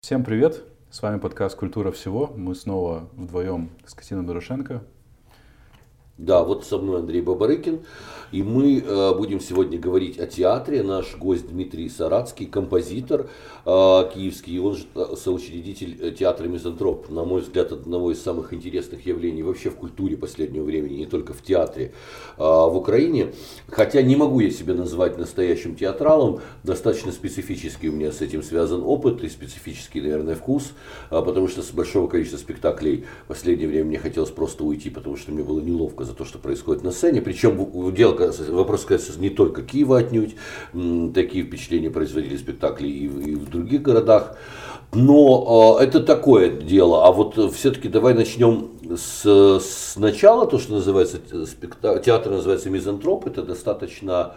Всем привет! С вами подкаст «Культура всего». Мы снова вдвоем с Катиной Дорошенко. Да, вот со мной Андрей Бабарыкин. И мы э, будем сегодня говорить о театре. Наш гость Дмитрий Саратский, композитор э, киевский, он же э, соучредитель э, театра «Мизантроп». На мой взгляд, одного из самых интересных явлений вообще в культуре последнего времени, не только в театре э, в Украине. Хотя не могу я себя назвать настоящим театралом, достаточно специфический у меня с этим связан опыт и специфический, наверное, вкус, э, потому что с большого количества спектаклей в последнее время мне хотелось просто уйти, потому что мне было неловко за то, что происходит на сцене. Причем дело вопрос касается не только Киева отнюдь, такие впечатления производили спектакли и, и в других городах. Но э, это такое дело. А вот все-таки давай начнем с, с начала, то, что называется спектакль, театр называется мизантроп, это достаточно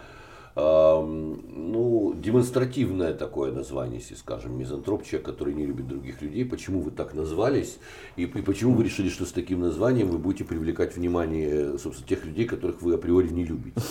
ну, демонстративное такое название, если скажем, мизантроп, человек, который не любит других людей. Почему вы так назвались и, и почему вы решили, что с таким названием вы будете привлекать внимание, собственно, тех людей, которых вы априори не любите?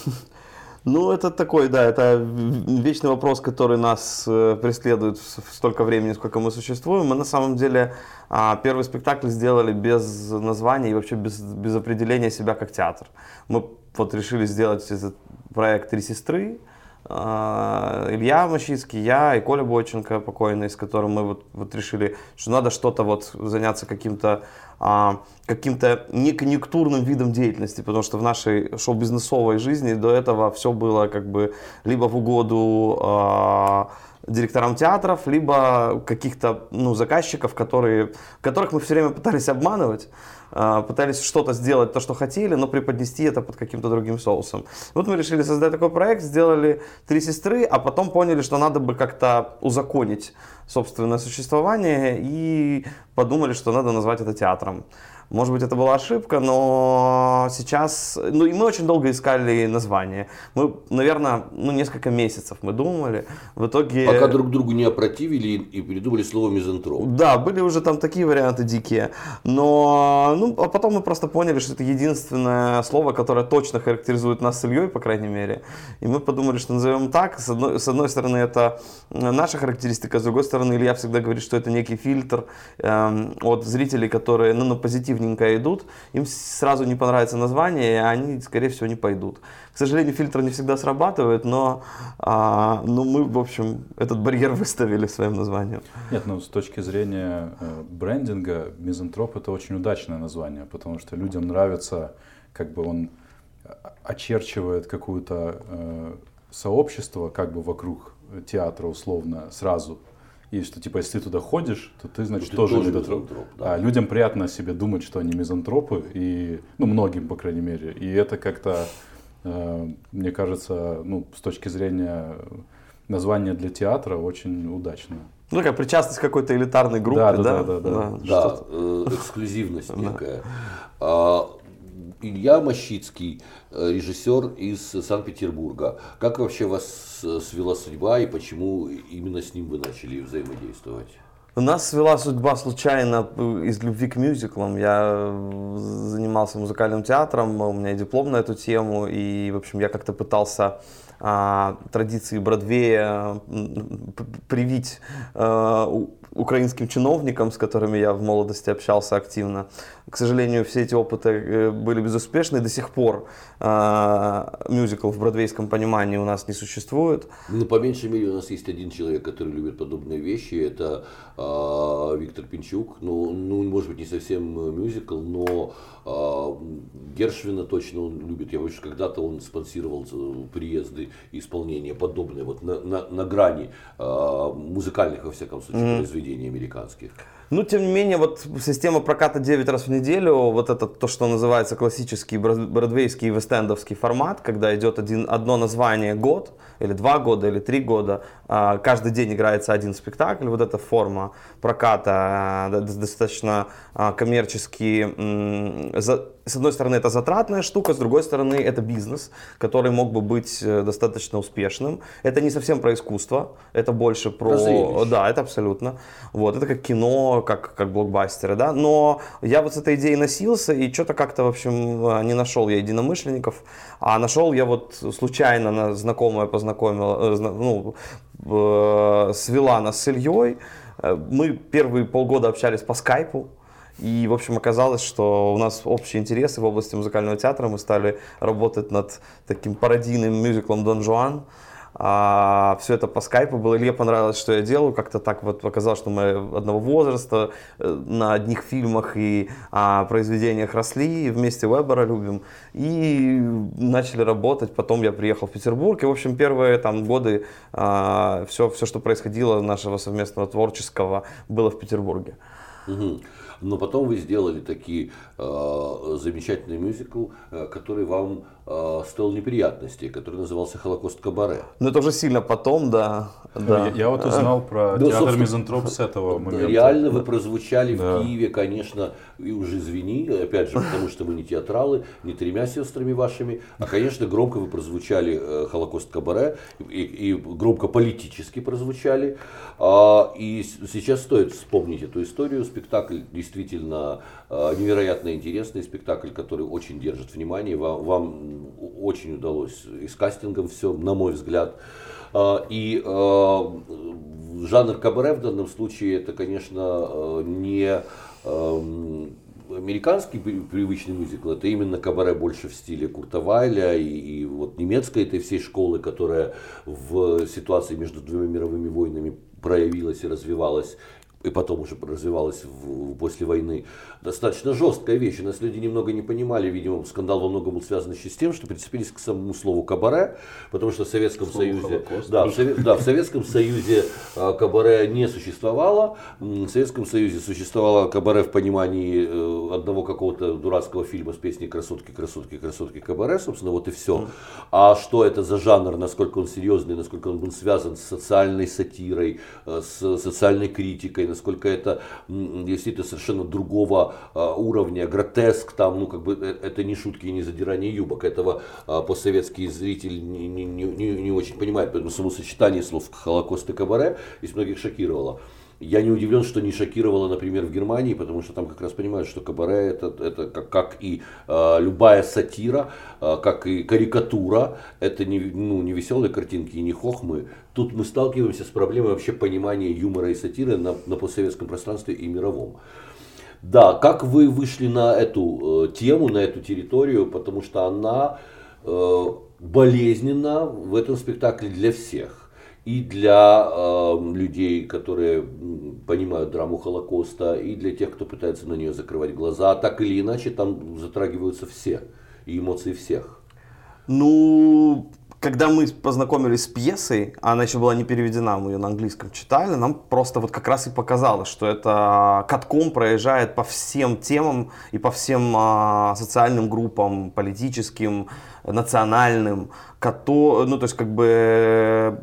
Ну, это такой, да, это вечный вопрос, который нас э, преследует столько времени, сколько мы существуем. Мы на самом деле а, первый спектакль сделали без названия и вообще без, без определения себя как театр. Мы вот решили сделать этот проект «Три сестры», а, Илья Мощицкий, я и Коля Бойченко покойный, с которым мы вот, вот решили, что надо что-то вот заняться каким-то а, каким-то неконъюнктурным видом деятельности, потому что в нашей шоу-бизнесовой жизни до этого все было как бы либо в угоду а, директорам театров, либо каких-то ну, заказчиков, которые, которых мы все время пытались обманывать. А, пытались что-то сделать, то, что хотели, но преподнести это под каким-то другим соусом. Вот мы решили создать такой проект, сделали «Три сестры», а потом поняли, что надо бы как-то узаконить собственное существование и подумали, что надо назвать это театром. Может быть, это была ошибка, но сейчас... Ну, и мы очень долго искали название. Мы, наверное, ну, несколько месяцев мы думали. В итоге... Пока друг другу не опротивили и придумали слово мизантроп. Да, были уже там такие варианты дикие. Но... Ну, а потом мы просто поняли, что это единственное слово, которое точно характеризует нас с Ильей, по крайней мере. И мы подумали, что назовем так. С одной, с одной стороны, это наша характеристика, с другой стороны, Илья всегда говорит, что это некий фильтр эм, от зрителей, которые, ну, на позитив ровненько идут, им сразу не понравится название, и они, скорее всего, не пойдут. К сожалению, фильтр не всегда срабатывает, но, а, ну, мы, в общем, этот барьер выставили своим названием. Нет, ну, с точки зрения э, брендинга, мизантроп это очень удачное название, потому что людям нравится, как бы он э, очерчивает какое-то э, сообщество как бы вокруг театра условно сразу и что, типа, если ты туда ходишь, то ты, значит, ты тоже, тоже мизантроп. мизантроп да. А людям приятно о себе думать, что они мизантропы, и, ну, многим, по крайней мере. И это как-то, э, мне кажется, ну, с точки зрения названия для театра очень удачно. Ну, как причастность к какой-то элитарной группе, да? Да, да, да. Да, да, да э, эксклюзивность некая. Илья Мощицкий, э, режиссер из Санкт-Петербурга. Как вообще вас свела судьба и почему именно с ним вы начали взаимодействовать? Нас свела судьба случайно э, из любви к мюзиклам. Я э, занимался музыкальным театром, у меня диплом на эту тему, и, в общем, я как-то пытался а, традиции Бродвея привить а, украинским чиновникам, с которыми я в молодости общался активно. К сожалению, все эти опыты э, были безуспешны, до сих пор э, мюзикл в бродвейском понимании у нас не существует. Ну, по меньшей мере, у нас есть один человек, который любит подобные вещи, это э, Виктор Пинчук. Ну, ну, может быть, не совсем мюзикл, но э, Гершвина точно он любит. Я помню, когда-то он спонсировал приезды и исполнения подобные, вот на, на, на грани э, музыкальных, во всяком случае, mm-hmm. произведений американских. Ну, тем не менее, вот система проката 9 раз в неделю, вот это то, что называется классический бродвейский вестендовский формат, когда идет один, одно название год, или два года, или три года, а, каждый день играется один спектакль, вот эта форма проката э, достаточно а, коммерчески, с одной стороны, это затратная штука, с другой стороны, это бизнес, который мог бы быть э, достаточно успешным. Это не совсем про искусство, это больше про... Разрелище. Да, это абсолютно. Вот, это как кино, как, как блокбастеры, да. Но я вот с этой идеей носился и что-то как-то, в общем, э, не нашел я единомышленников, а нашел я вот случайно знакомая познакомила, ну, свела нас с Ильей, Э, мы первые полгода общались по скайпу, и, в общем, оказалось, что у нас общие интересы в области музыкального театра. Мы стали работать над таким пародийным мюзиклом «Дон Жуан», а, все это по скайпу было. Илье понравилось, что я делаю. Как-то так вот оказалось, что мы одного возраста, э, на одних фильмах и а, произведениях росли, и вместе Вебера любим. И начали работать. Потом я приехал в Петербург. И, в общем, первые там годы а, все, все, что происходило нашего совместного творческого, было в Петербурге. Угу. Но потом вы сделали такие замечательный мюзикл, э, который вам э, стоил неприятностей, который назывался «Холокост Кабаре». Ну это уже сильно потом, да. да. Я, я вот узнал про ну, театр Мизантроп с этого момента. Реально вы прозвучали да. в Киеве, конечно, и уже извини, опять же, потому что мы не театралы, не тремя сестрами вашими, а, конечно, громко вы прозвучали э, «Холокост Кабаре», и, и громко политически прозвучали. А, и сейчас стоит вспомнить эту историю. Спектакль действительно невероятно интересный спектакль, который очень держит внимание. Вам, вам очень удалось и с кастингом все, на мой взгляд. А, и жанр кабаре в данном случае это, конечно, не американский привычный мюзикл, это именно кабаре больше в стиле Курта Вайля и, и вот немецкой этой всей школы, которая в ситуации между двумя мировыми войнами проявилась и развивалась и потом уже развивалась в, после войны, достаточно жесткая вещь. У нас люди немного не понимали, видимо, скандал во многом был связан еще с тем, что прицепились к самому слову кабаре, потому что в Советском Слово Союзе, да, в, Совет, да, в Советском Союзе а, кабаре не существовало. В Советском Союзе существовало кабаре в понимании э, одного какого-то дурацкого фильма с песней «Красотки, красотки, красотки, кабаре», собственно, вот и все. А что это за жанр, насколько он серьезный, насколько он был связан с социальной сатирой, э, с социальной критикой, насколько это действительно совершенно другого а, уровня, гротеск, там, ну, как бы, э, это не шутки и не задирание юбок, этого а, постсоветский зритель не, не, не, не очень понимает, поэтому само сочетание слов Холокост и Кабаре из многих шокировало. Я не удивлен, что не шокировало, например, в Германии, потому что там как раз понимают, что кабаре это, это как, как и э, любая сатира, э, как и карикатура, это не, ну, не веселые картинки и не хохмы. Тут мы сталкиваемся с проблемой вообще понимания юмора и сатиры на, на постсоветском пространстве и мировом. Да, как вы вышли на эту э, тему, на эту территорию, потому что она э, болезненна в этом спектакле для всех и для э, людей, которые понимают драму Холокоста, и для тех, кто пытается на нее закрывать глаза. Так или иначе, там затрагиваются все, и эмоции всех. Ну, когда мы познакомились с пьесой, а она еще была не переведена, мы ее на английском читали, нам просто вот как раз и показалось, что это катком проезжает по всем темам и по всем а, социальным группам, политическим, национальным, кото, ну то есть как бы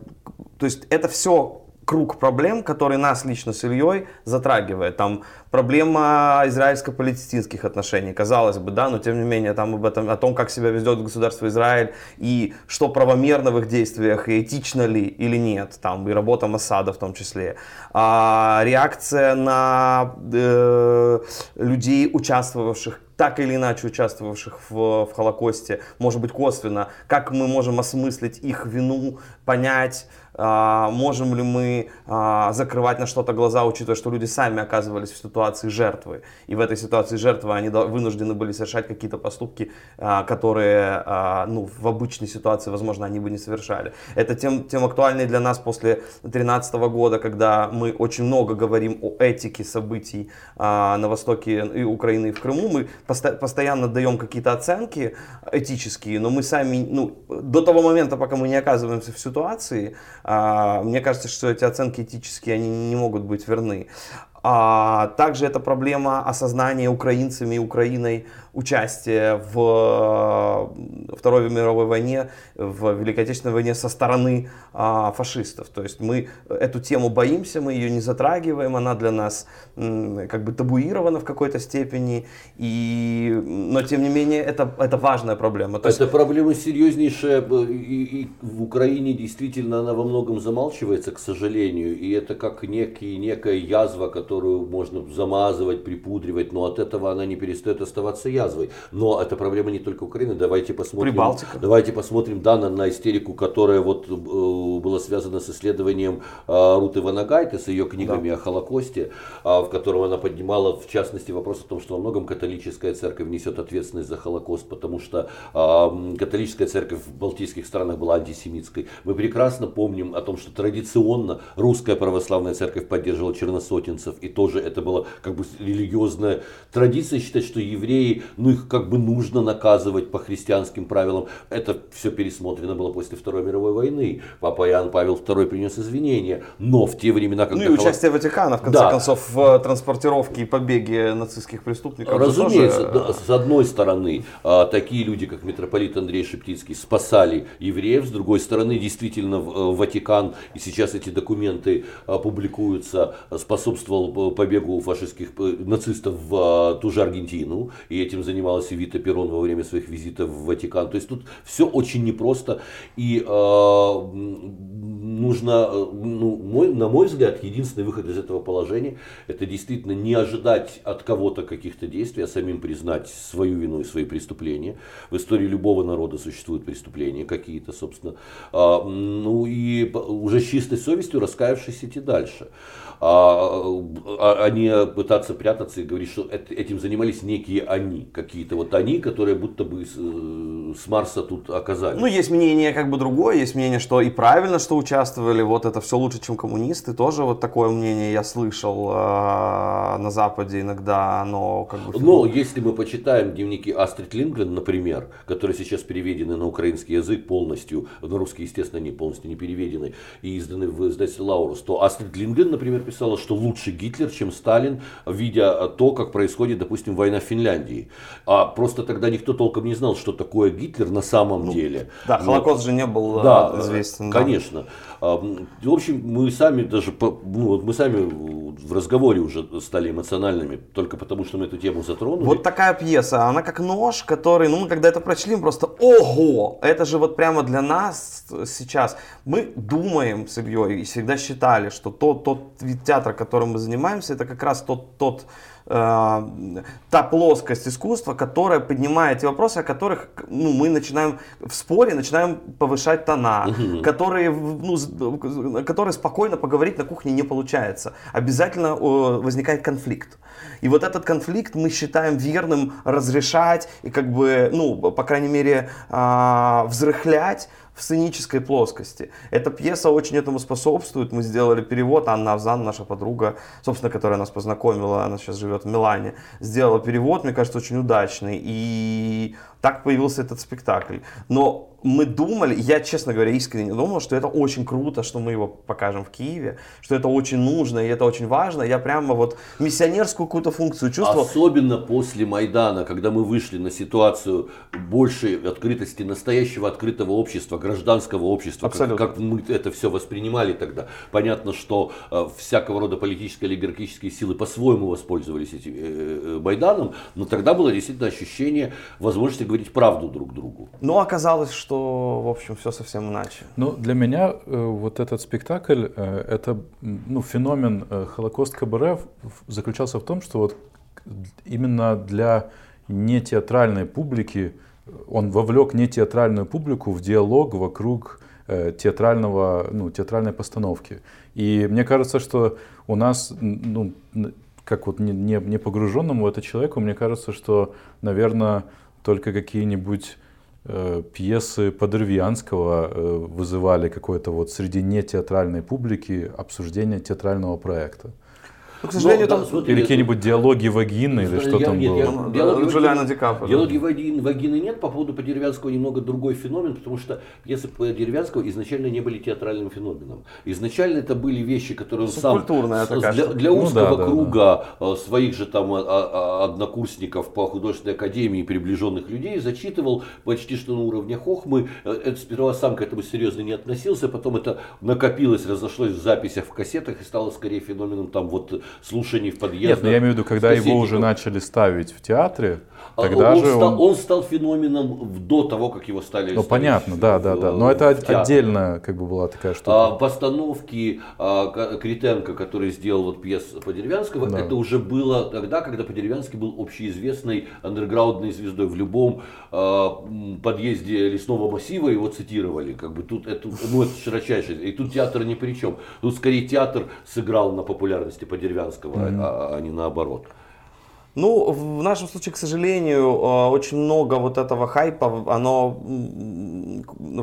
то есть это все круг проблем, который нас лично с Ильей затрагивает. Там проблема израильско-палестинских отношений, казалось бы, да, но тем не менее там об этом, о том, как себя ведет государство Израиль и что правомерно в их действиях, и этично ли или нет, там и работа Масада в том числе. А, реакция на э, людей, участвовавших так или иначе участвовавших в, в Холокосте, может быть косвенно, как мы можем осмыслить их вину, понять, а, можем ли мы а, закрывать на что-то глаза, учитывая, что люди сами оказывались в ситуации жертвы. И в этой ситуации жертвы они вынуждены были совершать какие-то поступки, а, которые ну, в обычной ситуации, возможно, они бы не совершали. Это тем, тем актуальнее для нас после 2013 года, когда мы очень много говорим о этике событий на востоке и Украины и в Крыму. Мы посто постоянно даем какие-то оценки этические, но мы сами, ну, до того момента, пока мы не оказываемся в ситуации, а, мне кажется, что эти оценки этические, они не могут быть верны. А также это проблема осознания украинцами и Украиной участия в э, Второй мировой войне, в Великой Отечественной войне со стороны а, фашистов. То есть мы эту тему боимся, мы ее не затрагиваем, она для нас как бы табуирована в какой-то степени, и, но тем не менее это, это важная проблема. То это проблема серьезнейшая, и, и в Украине действительно она во многом замалчивается, к сожалению, и это как некий, некая язва, которую можно замазывать, припудривать, но от этого она не перестает оставаться язвой. Но это проблема не только Украины. Давайте посмотрим. Прибалтика. Давайте посмотрим да, на, истерику, которая вот э, была связана с исследованием э, Руты Ванагайты, с ее книгами Да. о Холокосте, а, в котором она поднимала, в частности, вопрос о том, что во многом католическая церковь несет ответственность за Холокост, потому что м, католическая церковь в балтийских странах была антисемитской. Мы прекрасно помним о том, что традиционно русская православная церковь поддерживала черносотенцев, и тоже это была как бы религиозная традиция считать, что евреи, ну их как бы нужно наказывать по христианским правилам. Это все пересмотрено было после Второй мировой войны. Папа Иоанн Павел II принес извинения, но в те времена, когда Ну и участие Ватикана, в конце Да. концов, в э, транспортировке и побеге нацистских преступников. Разумеется, тоже, да, с одной стороны, а, такие люди, как митрополит Андрей Шептицкий, спасали евреев, с другой стороны, действительно, в- э, Ватикан, и сейчас эти документы публикуются, способствовал э, побегу фашистских э, нацистов в ту же Аргентину, и этим занималась и Вита Перрон во время своих визитов в Ватикан. То есть тут все очень непросто, и м, нужно, э, ну, мой, на мой взгляд, единственный выход из этого положения, это действительно не ожидать от кого-то каких-то действий, а самим признать свою вину и свои преступления. В истории любого народа существуют преступления какие-то, собственно. А, ну и уже с чистой совестью раскаявшись идти дальше. А, а, а не пытаться прятаться и говорить, что эт- этим занимались некие они, какие-то вот они, которые будто бы с, э, с Марса тут оказались. Ну, есть мнение как бы другое, есть мнение, что и правильно, что участвовали, вот это все лучше, чем коммунисты, тоже вот такое мнение я слышал э, на Западе иногда, оно как бы... Но если мы почитаем дневники Астрид Лингрен, например, которые сейчас переведены на украинский язык полностью, на русский, естественно, они полностью не переведены и изданы в издательстве Лаурус, то Астрид Лингрен, например, писала, что лучше Гитлер, чем Сталин, видя то, как происходит, допустим, война в Финляндии. А просто тогда никто толком не знал, что такое Гитлер на самом деле. Да, Вот. Холокост же не был э, Да, известен. да. конечно. А, м, В общем, мы сами даже, ну, мы сами в разговоре уже стали эмоциональными, только потому что мы эту тему затронули. Вот такая пьеса, она как нож, который, ну мы когда это прочли, мы просто ого, это же вот прямо для нас сейчас. Мы думаем с Ильей и всегда считали, что тот, тот вид театра, которым мы занимаемся, это как раз тот, тот э, та плоскость искусства, которая поднимает те вопросы, о которых ну, мы начинаем в споре, начинаем повышать тона, которые, ну, с- которые спокойно поговорить на кухне не получается. Обязательно э, возникает конфликт. И вот этот конфликт мы считаем верным разрешать и как бы, ну, по крайней мере, а, взрыхлять в сценической плоскости. Эта пьеса очень этому способствует. Мы сделали перевод. Анна Авзан, наша подруга, собственно, которая нас познакомила, она сейчас живет в Милане, сделала перевод, мне кажется, очень удачный. И так появился этот спектакль. Но мы думали, я, честно говоря, искренне думал, что это очень круто, что мы его покажем в Киеве, что это очень нужно и это очень важно. Я прямо вот миссионерскую какую-то функцию чувствовал. Особенно после Майдана, когда мы вышли на ситуацию большей открытости, настоящего открытого общества, гражданского общества, как, Абсолютно. как мы это все воспринимали тогда. Понятно, что э, всякого рода политические олигархические силы по-своему воспользовались этим э, э, Майданом, но тогда было действительно ощущение возможности говорить правду друг другу. Но оказалось, что, в общем, все совсем иначе. Ну, для меня э, вот этот спектакль, э, это ну, феномен э, Холокост КБР заключался в том, что вот именно для нетеатральной публики э, он вовлек нетеатральную публику в диалог вокруг э, театрального, ну, театральной постановки. И мне кажется, что у нас, ну, как вот не, не, не погруженному в это человеку, мне кажется, что, наверное, только какие-нибудь э, пьесы Подервианского э, вызывали какое-то вот среди нетеатральной публики обсуждение театрального проекта. Ну, к сожалению, Но, да, там... смотри, Или я- какие-нибудь диалоги вагины, или Я- что там нет, было. я- Ну, Диалоги да, Джулиана Ди Каприо. Диалоги Вагины, Вагины нет, по поводу Подеревянского немного другой феномен, потому что пьесы Подеревянского изначально не были театральным феноменом. Изначально это были вещи, которые он сам такая для, для Ну узкого да, да, круга э, своих же там а, а, однокурсников по художественной академии приближенных людей зачитывал почти что на уровне хохмы. Э, Это сперва сам к этому серьезно не относился, потом это накопилось, разошлось в записях, в кассетах и стало скорее феноменом там вот слушаний в подъездах. Нет, но я имею в виду, когда его уже начали ставить в театре, Тогда он, же стал, он... он стал феноменом до того, как его стали Ну понятно, да, да, да. Но это отдельно как бы была такая штука. А, постановки а, Критенко, который сделал вот пьесу Подеревянского, да. это уже было тогда, когда Подеревянский был общеизвестной андерграундной звездой. В любом а, подъезде лесного массива его цитировали. Как бы тут это, ну, это широчайшее. И тут театр ни при чем. Тут скорее театр сыграл на популярности Подеревянского, mm-hmm. а, а не наоборот. Ну, в нашем случае, к сожалению, э, очень много вот этого хайпа, оно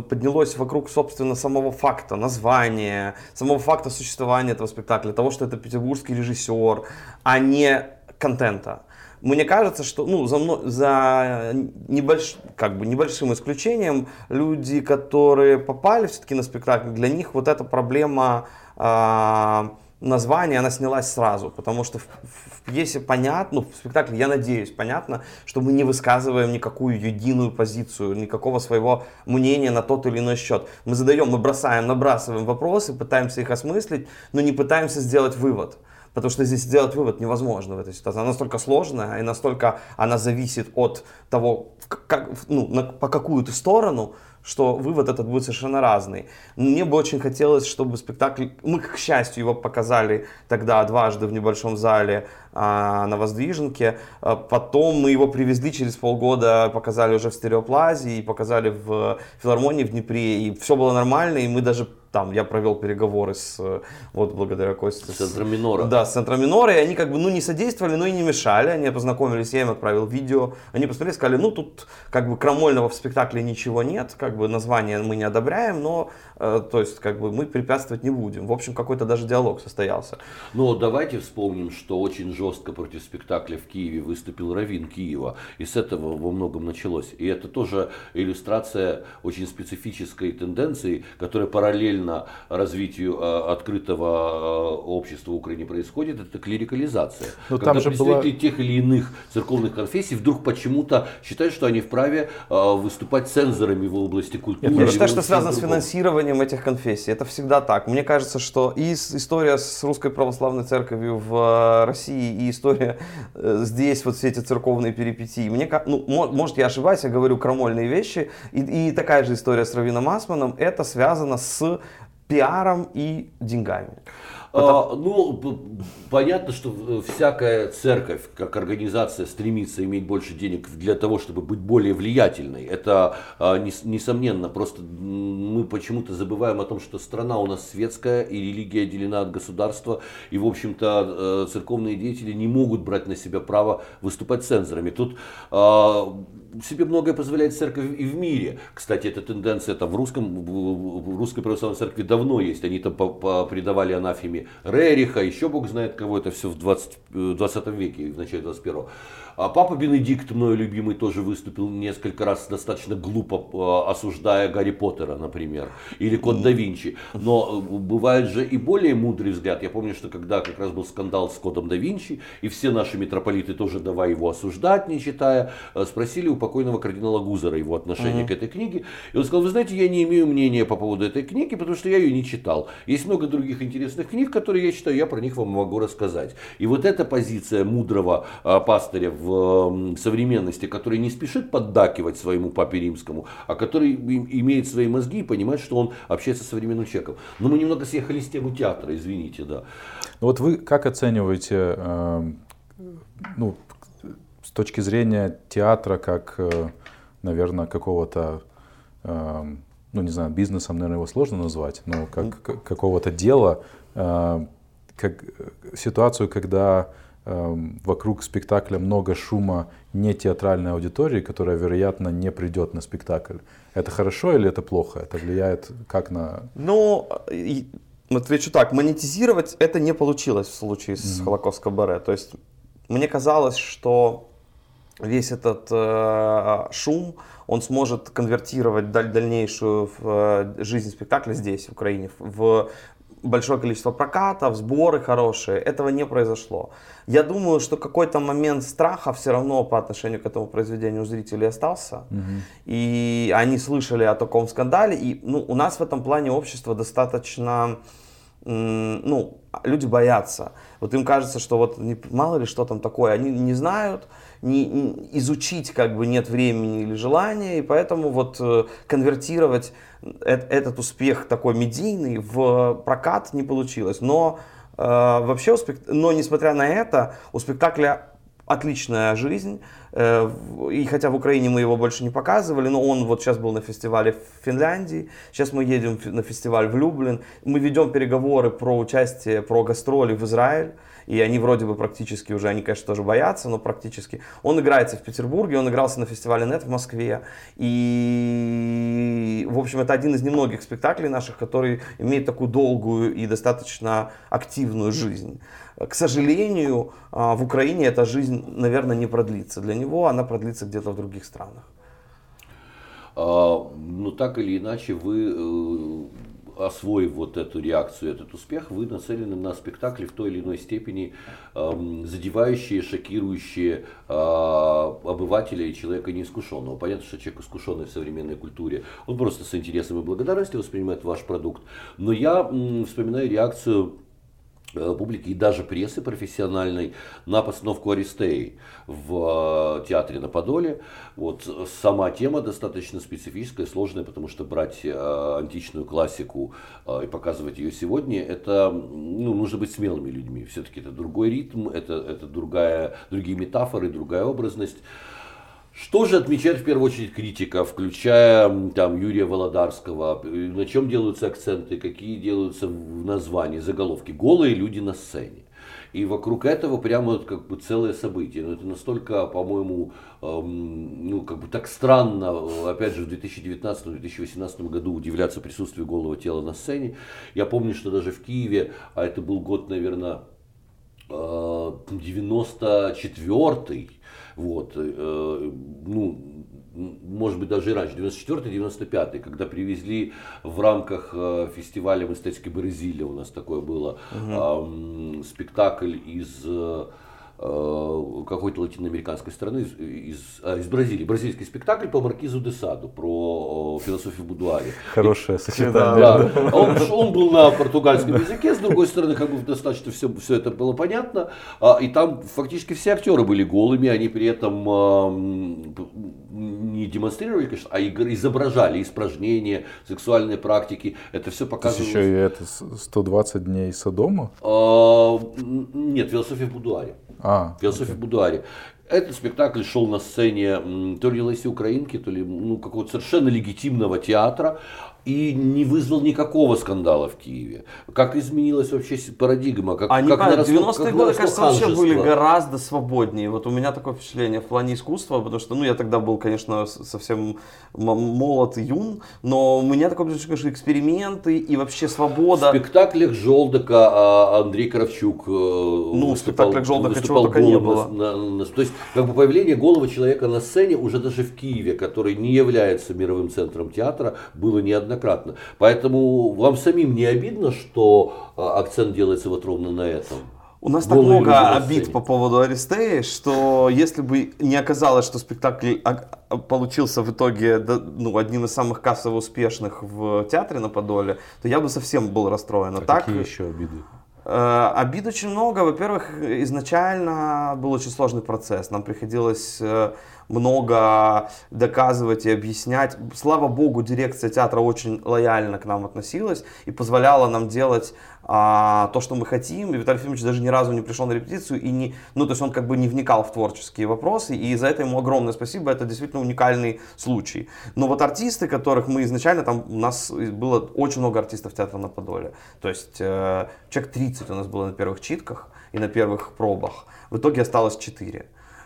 поднялось вокруг, собственно, самого факта названия, самого факта существования этого спектакля, того, что это петербургский режиссер, а не контента. Мне кажется, что ну, за, за небольш, как бы небольшим исключением люди, которые попали все-таки на спектакль, для них вот эта проблема э, названия, она снялась сразу, потому что в, в пьесе понятно, в спектакле, я надеюсь, понятно, что мы не высказываем никакую единую позицию, никакого своего мнения на тот или иной счет. Мы задаем, мы бросаем, набрасываем вопросы, пытаемся их осмыслить, но не пытаемся сделать вывод. Потому что здесь сделать вывод невозможно в этой ситуации. Она настолько сложная и настолько она зависит от того, как, ну, на, по какую то сторону, что вывод этот будет совершенно разный. Мне бы очень хотелось, чтобы спектакль, мы, к счастью, его показали тогда дважды в небольшом зале а, на Воздвиженке, а, потом мы его привезли через полгода, показали уже в стереоплазе и показали в филармонии в Днепре, и все было нормально, и мы даже там я провел переговоры с, вот благодаря Косте. С центром Минора. Да, с центром Минора, и они как бы, ну, не содействовали, но и не мешали, они познакомились, я им отправил видео, они посмотрели, сказали, ну, тут как бы крамольного в спектакле ничего нет, как бы название мы не одобряем, но, э, то есть, как бы мы препятствовать не будем. В общем, какой-то даже диалог состоялся. Но давайте вспомним, что очень жестко против спектакля в Киеве выступил Равин Киева, и с этого во многом началось. И это тоже иллюстрация очень специфической тенденции, которая параллельно параллельно развитию э, открытого э, общества в Украине происходит, это клерикализация. Но Когда там же представители была... тех или иных церковных конфессий вдруг почему-то считают, что они вправе э, выступать цензорами в области культуры. Нет, я считаю, что связано с финансированием этих конфессий. Это всегда так. Мне кажется, что и история с Русской Православной Церковью в России, и история здесь, вот все эти церковные перипетии. Мне, ну, может, я ошибаюсь, я говорю крамольные вещи. И, и такая же история с Равином Асманом. Это связано с пиаром и деньгами. Потому... А, ну, понятно, что всякая церковь, как организация, стремится иметь больше денег для того, чтобы быть более влиятельной. Это а, несомненно. Просто мы почему-то забываем о том, что страна у нас светская и религия отделена от государства. И, в общем-то, э, церковные деятели не могут брать на себя право выступать цензорами. Тут а, себе многое позволяет церковь и в мире. Кстати, эта тенденция там в, русском, в русской православной церкви давно есть. Они там придавали анафеме Рериха, еще бог знает кого, это все в 20, 20 э, веке, в начале 21 а папа Бенедикт, мой любимый, тоже выступил несколько раз достаточно глупо, э, осуждая Гарри Поттера, например, или Код да Винчи. Но э, бывает же и более мудрый взгляд. Я помню, что когда как раз был скандал с Кодом да Винчи, и все наши митрополиты тоже давай его осуждать, не читая, спросили у покойного кардинала Гузера его отношение uh-huh. к этой книге. И он сказал, вы знаете, я не имею мнения по поводу этой книги, потому что я ее не читал. Есть много других интересных книг, которые я читаю, я про них вам могу рассказать. И вот эта позиция мудрого а, пастыря в современности, который не спешит поддакивать своему папе римскому, а который имеет свои мозги и понимает, что он общается с современным человеком. Но мы немного съехали с темы театра, извините, да. Ну вот вы как оцениваете, э, ну, с точки зрения театра, как, э, наверное, какого-то э, ну не знаю, бизнесом, наверное, его сложно назвать, но как какого-то дела, э, как ситуацию, когда вокруг спектакля много шума не театральной аудитории, которая, вероятно, не придет на спектакль. Это хорошо или это плохо? Это влияет как на... Ну, отвечу так, монетизировать это не получилось в случае с mm-hmm. Холокостском Баре. То есть мне казалось, что весь этот э, шум, он сможет конвертировать даль- дальнейшую в, э, жизнь спектакля здесь, в Украине, в большое количество прокатов, сборы хорошие. Этого не произошло. Я думаю, что какой-то момент страха все равно по отношению к этому произведению у зрителей остался. Угу. И они слышали о таком скандале. И ну, у нас в этом плане общество достаточно ну, люди боятся. Вот им кажется, что вот мало ли что там такое, они не знают, не, не, изучить как бы нет времени или желания, и поэтому вот э, конвертировать э, этот успех такой медийный в прокат не получилось. Но э, вообще, у спект... но несмотря на это, у спектакля отличная жизнь. Э, и хотя в Украине мы его больше не показывали, но он вот сейчас был на фестивале в Финляндии, сейчас мы едем на фестиваль в Люблин, мы ведем переговоры про участие, про гастроли в Израиль. И они вроде бы практически уже, они, конечно, тоже боятся, но практически. Он играется в Петербурге, он игрался на фестивале НЕТ в Москве. И, в общем, это один из немногих спектаклей наших, который имеет такую долгую и достаточно активную жизнь. К сожалению, а, в Украине эта жизнь, наверное, не продлится. Для него она продлится где-то в других странах. А, ну, так или иначе, вы э, освоив вот эту реакцию, этот успех, вы нацелены на спектакли в той или иной степени эм, задевающие, шокирующие э, обывателя и человека неискушенного. Понятно, что человек искушенный в современной культуре, он просто с интересом и благодарностью воспринимает ваш продукт. Но я м, вспоминаю реакцию публики и даже прессы профессиональной на постановку Аристеи в э, театре на Подоле. Вот сама тема достаточно специфическая, сложная, потому что брать э, античную классику и показывать ее сегодня, это ну, нужно быть смелыми людьми. Все-таки это другой ритм, это, это другая, другие метафоры, другая образность. Что же отмечает в первую очередь критика, включая там Юрия Володарского? На чем делаются акценты, какие делаются в названии, заголовки? Голые люди на сцене. И вокруг этого прямо вот как бы целое событие. Но это настолько, по-моему, эм, ну как бы так странно, опять же, в 2019-2018 году удивляться присутствию голого тела на сцене. Я помню, что даже в Киеве, а это был год, наверное, 94-й, вот, э, ну, может быть, даже и раньше, 94-95, когда привезли в рамках э, фестиваля эстетики Бразилия, у нас такое было, угу. спектакль из Э, какой-то латиноамериканской страны, из, из, а, из Бразилии, бразильский спектакль по Маркизу де Саду, про философию будуаре. Хорошее сочетание. Да, да. Он, он был на португальском языке, с другой стороны, как бы достаточно все, все это было понятно, а, и там фактически все актеры были голыми, они при этом а, не демонстрировали, конечно, а изображали испражнения, сексуальные практики, это все показывалось. еще и это 120 дней Содома? Нет, философия в будуаре. А, Философия okay. Будуаре. Этот спектакль шел на сцене то ли Леси Украинки, то ли ну, какого-то совершенно легитимного театра и не вызвал никакого скандала в Киеве. Как изменилась вообще парадигма? Как, Они, как наросло, 90-е годы, кажется, вообще были гораздо свободнее. Вот у меня такое впечатление в плане искусства, потому что, ну, я тогда был, конечно, совсем молод и юн, но у меня такое впечатление, что эксперименты и вообще свобода. В спектаклях Желдока а, Андрей Кравчук э, Ну, в спектаклях Желдока чего только не было. На, на, на, то есть, как бы появление голого человека на сцене уже даже в Киеве, который не является мировым центром театра, было неоднократно неоднократно. Поэтому вам самим не обидно, что а, акцент делается вот ровно на этом? У нас так много обид по поводу Аристеи, что если бы не оказалось, что спектакль получился в итоге ну, одним из самых кассово успешных в театре на Подоле, то я бы совсем был расстроен. А, а так, какие еще обиды? Э, обид очень много. Во-первых, изначально был очень сложный процесс. Нам приходилось э, много доказывать и объяснять. Слава богу, дирекция театра очень лояльно к нам относилась и позволяла нам делать а, то, что мы хотим. И Виталий Ефимович даже ни разу не пришел на репетицию и не, ну, то есть он как бы не вникал в творческие вопросы. И за это ему огромное спасибо. Это действительно уникальный случай. Но вот артисты, которых мы изначально, там у нас было очень много артистов театра на Подоле. То есть э, человек 30 у нас было на первых читках и на первых пробах. В итоге осталось 4.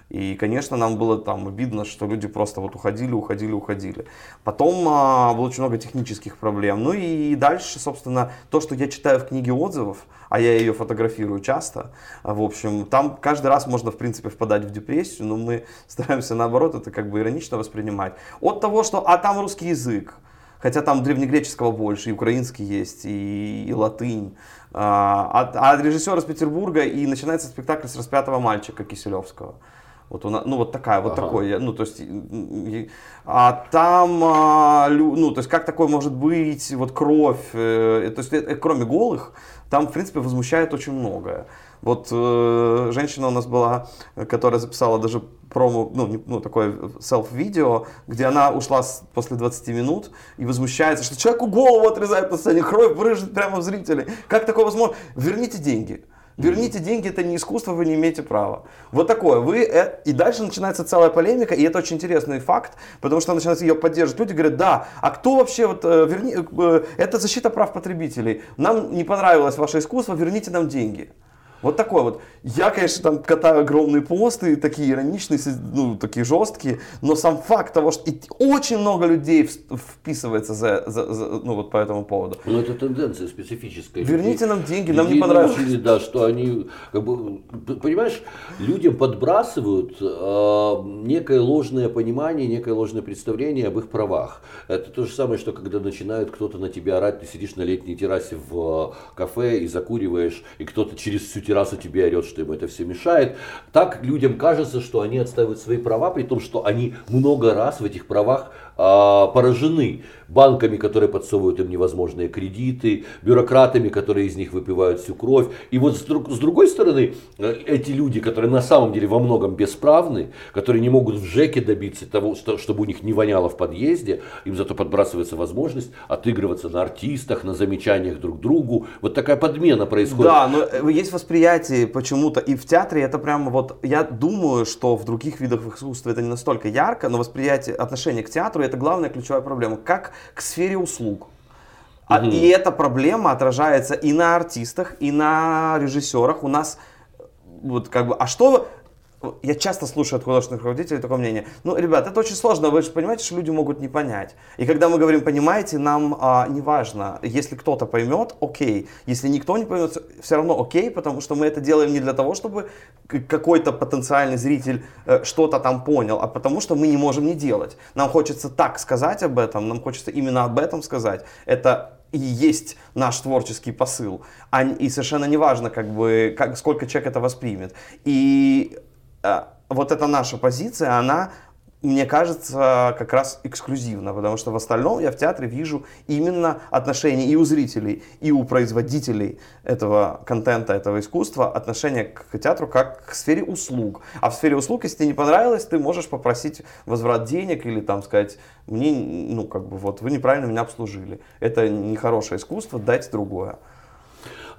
И, конечно, нам было там обидно, что люди просто вот уходили, уходили, уходили. Потом а, было очень много технических проблем. Ну и дальше, собственно, то, что я читаю в книге отзывов, а я ее фотографирую часто, в общем, там каждый раз можно, в принципе, впадать в депрессию, но мы стараемся, наоборот, это как бы иронично воспринимать. От того, что, а там русский язык, хотя там древнегреческого больше, и украинский есть, и, и латынь. А, а от режиссера из Петербурга и начинается спектакль с распятого мальчика Киселевского. Вот у нас, ну вот такая, вот ага. такой, ну то есть, а там, а, ну то есть как такое может быть, вот кровь, э, то есть э, кроме голых, там в принципе возмущает очень многое. Вот э, женщина у нас была, которая записала даже промо, ну, ну такое селф-видео, где она ушла с, после 20 минут и возмущается, что человеку голову отрезают на сцене, кровь брыжет прямо в зрителей. Как такое возможно? Верните деньги. Верните деньги, это не искусство, вы не имеете права. Вот такое. Вы, э, и дальше начинается целая полемика, и это очень интересный факт, потому что начинается ее поддерживать. Люди говорят, да, а кто вообще, вот, э, верни, э, это защита прав потребителей. Нам не понравилось ваше искусство, верните нам деньги. Вот такой вот. Я, конечно, там катаю огромные посты, такие ироничные, ну, такие жесткие, но сам факт того, что и очень много людей вписывается за, за, за, ну, вот по этому поводу. Ну, это тенденция специфическая. Верните нам деньги, нам не понравилось. Научили, да, что они, как бы, понимаешь, людям подбрасывают э, некое ложное понимание, некое ложное представление об их правах. Это то же самое, что когда начинают кто-то на тебя орать, ты сидишь на летней террасе в э, кафе и закуриваешь, и кто-то через всю террасу тебе орет, что ему это все мешает. Так людям кажется, что они отстаивают свои права, при том, что они много раз в этих правах поражены банками, которые подсовывают им невозможные кредиты, бюрократами, которые из них выпивают всю кровь. И вот с, друг, с другой стороны, э, эти люди, которые на самом деле во многом бесправны, которые не могут в ЖЭКе добиться того, что, чтобы у них не воняло в подъезде, им зато подбрасывается возможность отыгрываться на артистах, на замечаниях друг другу. Вот такая подмена происходит. Да, но э, есть восприятие почему-то, и в театре это прямо вот, я думаю, что в других видах искусства это не настолько ярко, но восприятие, отношение к театру это главная ключевая проблема. Как к сфере услуг. А, И эта проблема отражается и на артистах, и на режиссерах. У нас вот как бы, а что я часто слушаю от художественных руководителей такое мнение. Ну, ребят, это очень сложно, вы же понимаете, что люди могут не понять. И когда мы говорим, понимаете, нам а, не важно, если кто-то поймет, окей. Если никто не поймет, все равно окей, потому что мы это делаем не для того, чтобы какой-то потенциальный зритель э, что-то там понял, а потому что мы не можем не делать. Нам хочется так сказать об этом, нам хочется именно об этом сказать. Это и есть наш творческий посыл. А, и совершенно не важно, как бы, как, сколько человек это воспримет. И вот эта наша позиция, она мне кажется, как раз эксклюзивно, потому что в остальном я в театре вижу именно отношения и у зрителей, и у производителей этого контента, этого искусства, отношение к театру как к сфере услуг. А в сфере услуг, если тебе не понравилось, ты можешь попросить возврат денег или там сказать, мне, ну, как бы, вот, вы неправильно меня обслужили. Это нехорошее искусство, дайте другое.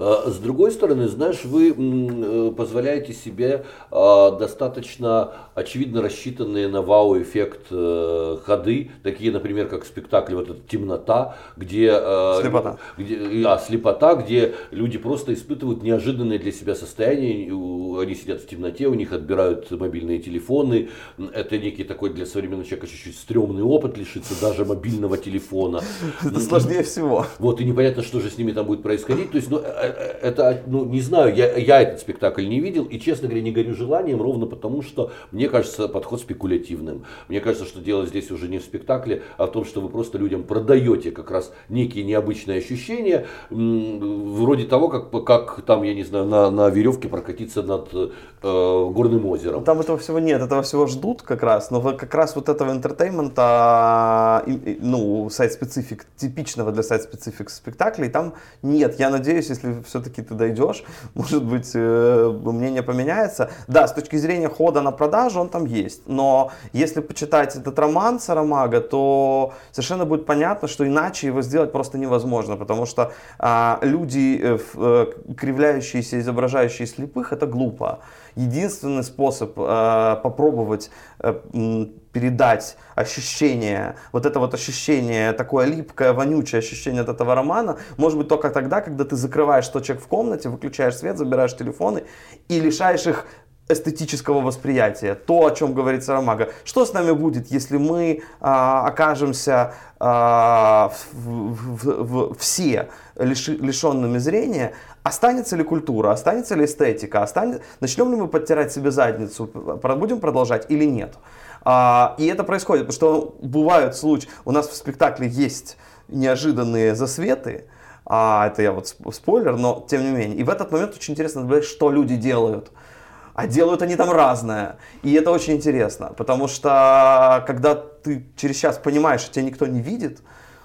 А, с другой стороны, знаешь, вы э, позволяете себе а, достаточно очевидно рассчитанные на вау-эффект э, ходы, такие, например, как спектакль вот эта «Темнота», где... Э, слепота. Где, а, «Слепота», где люди просто испытывают неожиданные для себя состояния, они сидят в темноте, у них отбирают мобильные телефоны, это некий такой для современного человека чуть-чуть стрёмный опыт лишиться даже мобильного телефона. Это сложнее всего. Вот, и непонятно, что же с ними там будет происходить. То есть, ну, это, ну, не знаю, я, я этот спектакль не видел, и, честно говоря, не горю желанием, ровно потому, что мне кажется подход спекулятивным. Мне кажется, что дело здесь уже не в спектакле, а в том, что вы просто людям продаете как раз некие необычные ощущения, вроде того, как, как там, я не знаю, на, на веревке прокатиться над э, горным озером. Там этого всего нет, этого всего ждут как раз, но как раз вот этого entertainment а, ну, site-specific, типичного для site-specific спектаклей, там нет. Я надеюсь, если все-таки ты дойдешь, может быть, э, мнение поменяется. Да, с точки зрения хода на продажу он там есть, но если почитать этот роман Сарамаго, то совершенно будет понятно, что иначе его сделать просто невозможно, потому что а, люди, э, э, кривляющиеся, изображающие слепых, это глупо единственный способ э, попробовать э, передать ощущение, вот это вот ощущение, такое липкое, вонючее ощущение от этого романа, может быть только тогда, когда ты закрываешь тот в комнате, выключаешь свет, забираешь телефоны и лишаешь их эстетического восприятия, то, о чем говорит Сарамага. Что с нами будет, если мы а, окажемся а, в, в, в, все лиши, лишенными зрения, останется ли культура, останется ли эстетика, останется, начнем ли мы подтирать себе задницу, будем продолжать или нет. А, и это происходит, потому что бывают случаи, у нас в спектакле есть неожиданные засветы, а это я вот спойлер, но тем не менее. И в этот момент очень интересно наблюдать, что люди делают А делают они там разное. И это очень интересно, потому что когда ты через час понимаешь, что тебя никто не видит,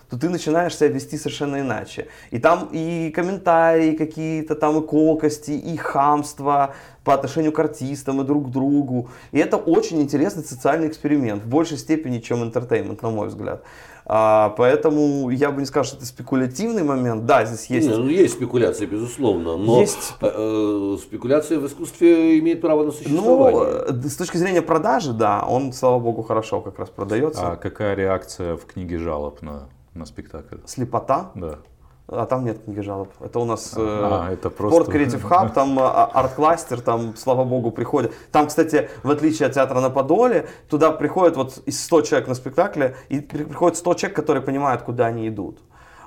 то ты начинаешь себя вести совершенно иначе. И там и комментарии какие-то, там и колкости, и хамство по отношению к артистам и друг к другу. И это очень интересный социальный эксперимент, в большей степени, чем интертеймент, на мой взгляд. А, поэтому я бы не сказал, что это спекулятивный момент. Да, здесь есть... Не, ну, есть спекуляция, безусловно, но есть... Э, э, спекуляция в искусстве имеет право на существование. Ну, с точки зрения продажи, да, он, слава богу, хорошо как раз продается. А какая реакция в книге жалоб на на спектакль. Слепота? Да. А там нет книги жалоб. Это у нас а, э, это просто... Sport Creative Hub, там арт-кластер, там, слава богу, приходят. Там, кстати, в отличие от театра на Подоле, туда приходят вот из 100 человек на спектакле, и приходят 100 человек, которые понимают, куда они идут.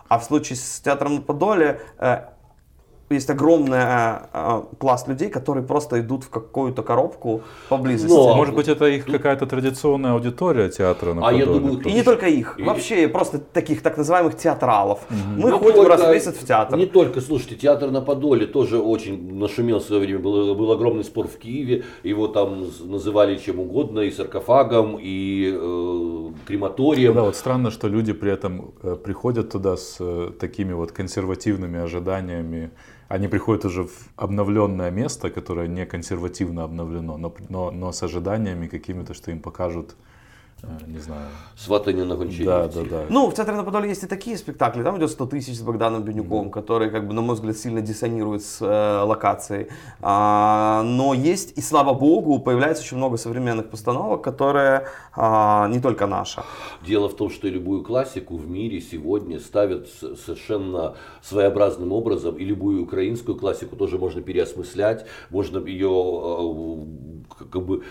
А в случае с театром на Подоле э, есть огромный э, пласт людей, которые просто идут в какую-то коробку поблизости. Но, Может быть, это их какая-то традиционная аудитория театра на А я думаю, и не только их, и... вообще просто таких так называемых театралов. Угу. Мы не ходим только, раз в месяц в театр. Не только, слушайте, театр на Подоле тоже очень нашумел в свое время. Был, был огромный спор в Киеве, его там называли чем угодно, и саркофагом, и э, крематорием. Да, вот странно, что люди при этом э, приходят туда с э, такими вот консервативными ожиданиями они приходят уже в обновленное место, которое не консервативно обновлено, но, но, но с ожиданиями какими-то, что им покажут не знаю. Сватание на гончарите. Да, да, да. Ну, в Театре на Подоле есть и такие спектакли. Там идет 100 тысяч с Богданом Бенюком, mm. которые, как бы, на мой взгляд, сильно диссонируют с э, локацией. А, но есть, и слава богу, появляется очень много современных постановок, которые а, не только наша. Дело в том, что любую классику в мире сегодня ставят совершенно своеобразным образом. И любую украинскую классику тоже можно переосмыслять. Можно ее э, как бы,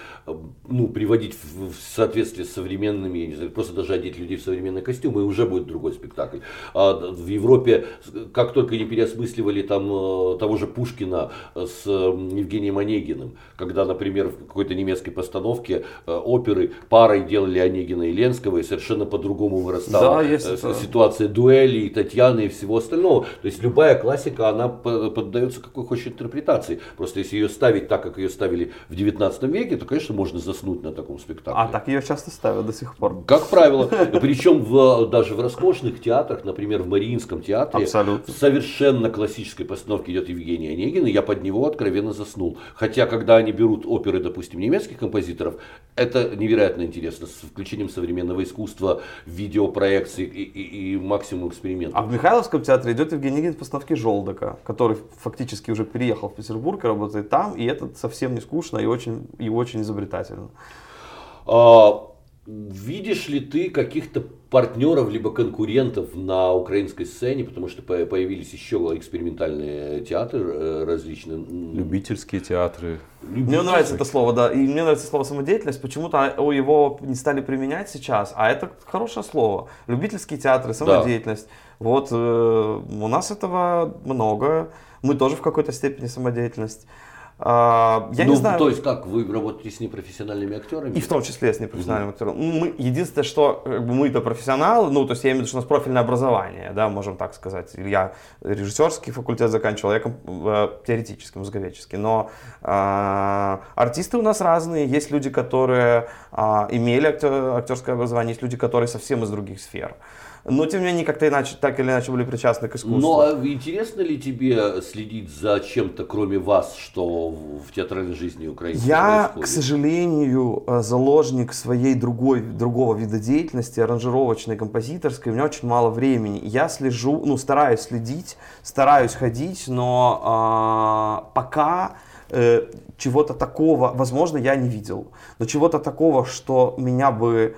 ну, приводить в соответствии с современными, я не знаю, просто даже одеть людей в современные костюмы, и уже будет другой спектакль. А в Европе, как только не переосмысливали там э, того же Пушкина с Евгением Онегиным, когда, например, в какой-то немецкой постановке э, оперы парой делали Онегина и Ленского, и совершенно по-другому вырастала да, э, ситуация дуэли, и Татьяны и всего остального. То есть любая классика, она поддается какой хочешь интерпретации. Просто если ее ставить так, как ее ставили в 19 веке, то, конечно, можно заснуть на таком спектакле. А так ее часто ставят до сих пор. Как правило. Причем в, даже в роскошных театрах, например, в Мариинском театре, Абсолютно. совершенно классической постановке идет Евгений Онегин, и я под него откровенно заснул. Хотя, когда они берут оперы, допустим, немецких композиторов, это невероятно интересно, с включением современного искусства, видеопроекции и, и, и максимум экспериментов. А в Михайловском театре идет Евгений Онегин в постановке Желдока, который фактически уже переехал в Петербург и работает там, и это совсем не скучно и очень, и очень изобретательно. А, видишь ли ты каких-то партнеров либо конкурентов на украинской сцене, потому что появились еще экспериментальные театры э, различные. Любительские театры. Любительские. Мне нравится это слово, да. И мне нравится слово самодеятельность. Почему-то его не стали применять сейчас, а это хорошее слово. Любительские театры, самодеятельность. Да. Вот э, у нас этого много. Мы тоже в какой-то степени самодеятельность. А, я ну, не знаю. То есть как, вы работаете с непрофессиональными актерами? И в том числе с непрофессиональными mm-hmm. актерами. Мы, единственное, что как бы, мы-то профессионалы, ну, то есть я имею в виду, что у нас профильное образование, да, можем так сказать. Я режиссерский факультет заканчивал, я э, теоретический, мозговедческий. Но э, артисты у нас разные. Есть люди, которые э, имели актер, актерское образование, есть люди, которые совсем из других сфер но тем не менее как-то иначе, так или иначе были причастны к искусству. Но а интересно ли тебе следить за чем-то, кроме вас, что в театральной жизни Украины Я, происходит? к сожалению, э, заложник своей другой, другого вида деятельности, аранжировочной, композиторской, у меня очень мало времени. Я слежу, ну, стараюсь следить, стараюсь ходить, но а, пока э, чего-то такого, возможно, я не видел, но чего-то такого, что меня бы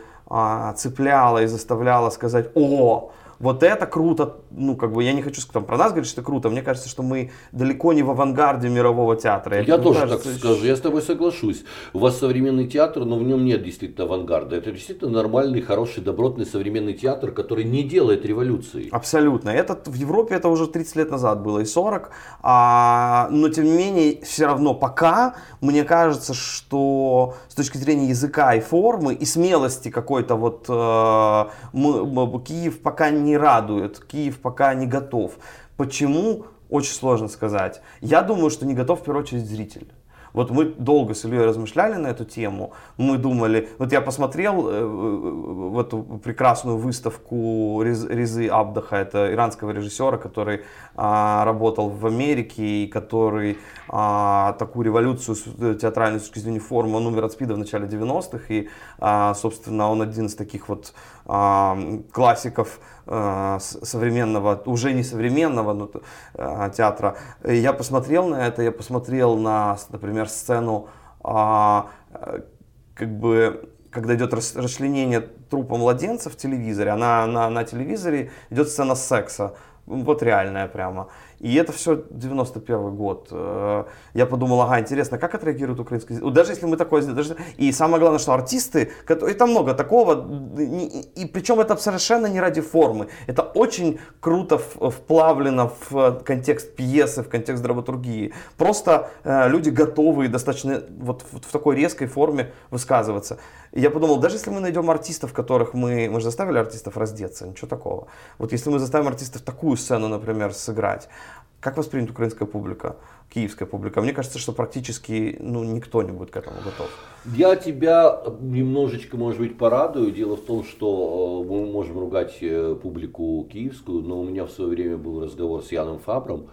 цепляла и заставляла сказать, о, вот это круто, ну, как бы, я не хочу там, про нас говорить, что это круто, мне кажется, что мы далеко не в авангарде мирового театра. Я это, тоже кажется, так скажу, я с тобой соглашусь. У вас современный театр, но в нем нет действительно авангарда. Это действительно нормальный, хороший, добротный современный театр, который не делает революции. Абсолютно. Это, в Европе это уже 30 лет назад было и 40, а, но тем не менее, все равно пока, мне кажется, что с точки зрения языка и формы, и смелости какой-то вот э, мы, мы, Киев пока не радует, Киев пока не готов. Почему? Очень сложно сказать. Я думаю, что не готов в первую очередь зритель. Вот мы долго с Ильей размышляли на эту тему. Мы думали, вот я посмотрел э, в эту прекрасную выставку Резы Абдаха, это иранского режиссера, который а, работал в Америке и который а, такую революцию э, театральной с точки зрения формы, он умер от СПИДа в начале 90-х, и, а, собственно, он один из таких вот классиков а, современного, уже не современного но, а, театра. Я посмотрел на это, я посмотрел на, например, сцену, а, как бы когда идет расчленение трупа младенца в телевизоре, она на, на телевизоре идет сцена секса, вот реальная прямо. И это все 91 год. Э, я подумал, ага, интересно, как отреагирует украинский язык. Даже если мы такое сделаем. И самое главное, что артисты, это много такого, и причем это совершенно не ради формы. Это очень круто вплавлено в контекст пьесы, в контекст драматургии. Просто э, люди готовы достаточно вот в такой резкой форме высказываться. И я подумал, даже если мы найдем артистов, которых мы, мы же заставили артистов раздеться, ничего такого. Вот если мы заставим артистов такую сцену, например, сыграть, как воспримет украинская публика, киевская публика? Мне кажется, что практически ну, никто не будет к этому готов. Я тебя немножечко, может быть, порадую. Дело в том, что э, мы можем ругать э, публику киевскую, но у меня в свое время был разговор с Яном Фабром,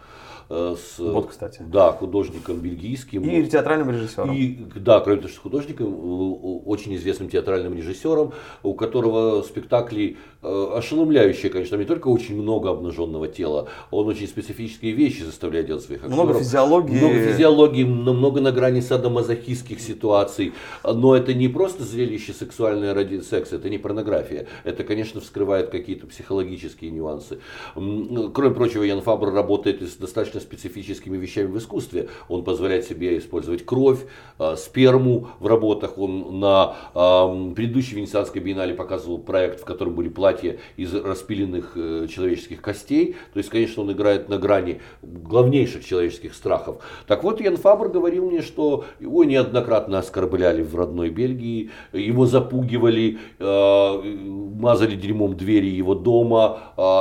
с вот, кстати. Да, художником бельгийским. И театральным режиссером. И, да, кроме того, что художником, очень известным театральным режиссером, у которого спектакли э, ошеломляющие, конечно, не только очень много обнаженного тела, он очень специфические вещи заставляет делать своих актеров. Много физиологии. Много физиологии, много на грани садомазохистских ситуаций. Но это не просто зрелище сексуальное ради секса, это не порнография. Это, конечно, вскрывает какие-то психологические нюансы. Кроме прочего, Ян Фабр работает с достаточно достаточно специфическими вещами в искусстве. Он позволяет себе использовать кровь, э, сперму в работах. Он на э, предыдущей Венецианской биеннале показывал проект, в котором были платья из распиленных э, человеческих костей. То есть, конечно, он играет на грани главнейших человеческих страхов. Так вот, Ян Фабр говорил мне, что его неоднократно оскорбляли в родной Бельгии, его запугивали, мазали дерьмом двери его дома,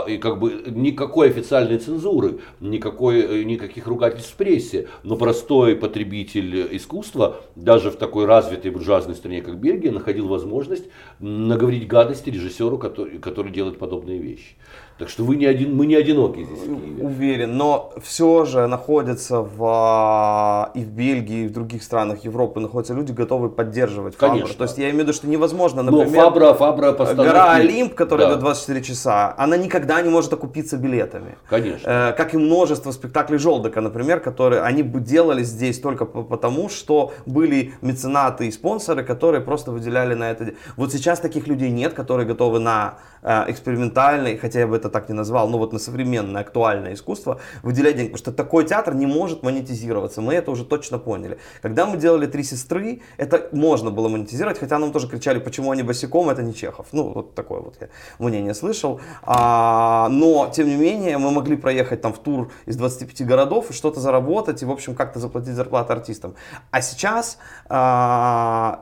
и как бы никакой официальной цензуры, никакой никаких ругательств в прессе, но простой потребитель искусства, даже в такой развитой буржуазной стране, как Бельгия, находил возможность наговорить гадости режиссеру, который, который делает подобные вещи. Так что вы не один, мы не одиноки здесь. Уверен, но все же находятся в, а, и в Бельгии, и в других странах Европы находятся люди, готовые поддерживать Конечно. То есть я имею в виду, что невозможно, например, но Фабра, Фабра постановки... гора Олимп, которая да. до 24 часа, она никогда не может окупиться билетами. Конечно. Э, как и множество спектаклей Желдока, например, которые они бы делали здесь только потому, что были меценаты и спонсоры, которые просто выделяли на это. Вот сейчас таких людей нет, которые готовы на э, экспериментальный, хотя я бы это так не назвал, ну вот на современное актуальное искусство выделять деньги, потому что такой театр не может монетизироваться, мы это уже точно поняли. Когда мы делали «Три сестры», это можно было монетизировать, хотя нам тоже кричали, почему они босиком, это не Чехов. Ну, вот такое вот я мнение слышал. А, но, тем не менее, мы могли проехать там в тур из 25 городов и что-то заработать, и, в общем, как-то заплатить зарплату артистам. А сейчас а,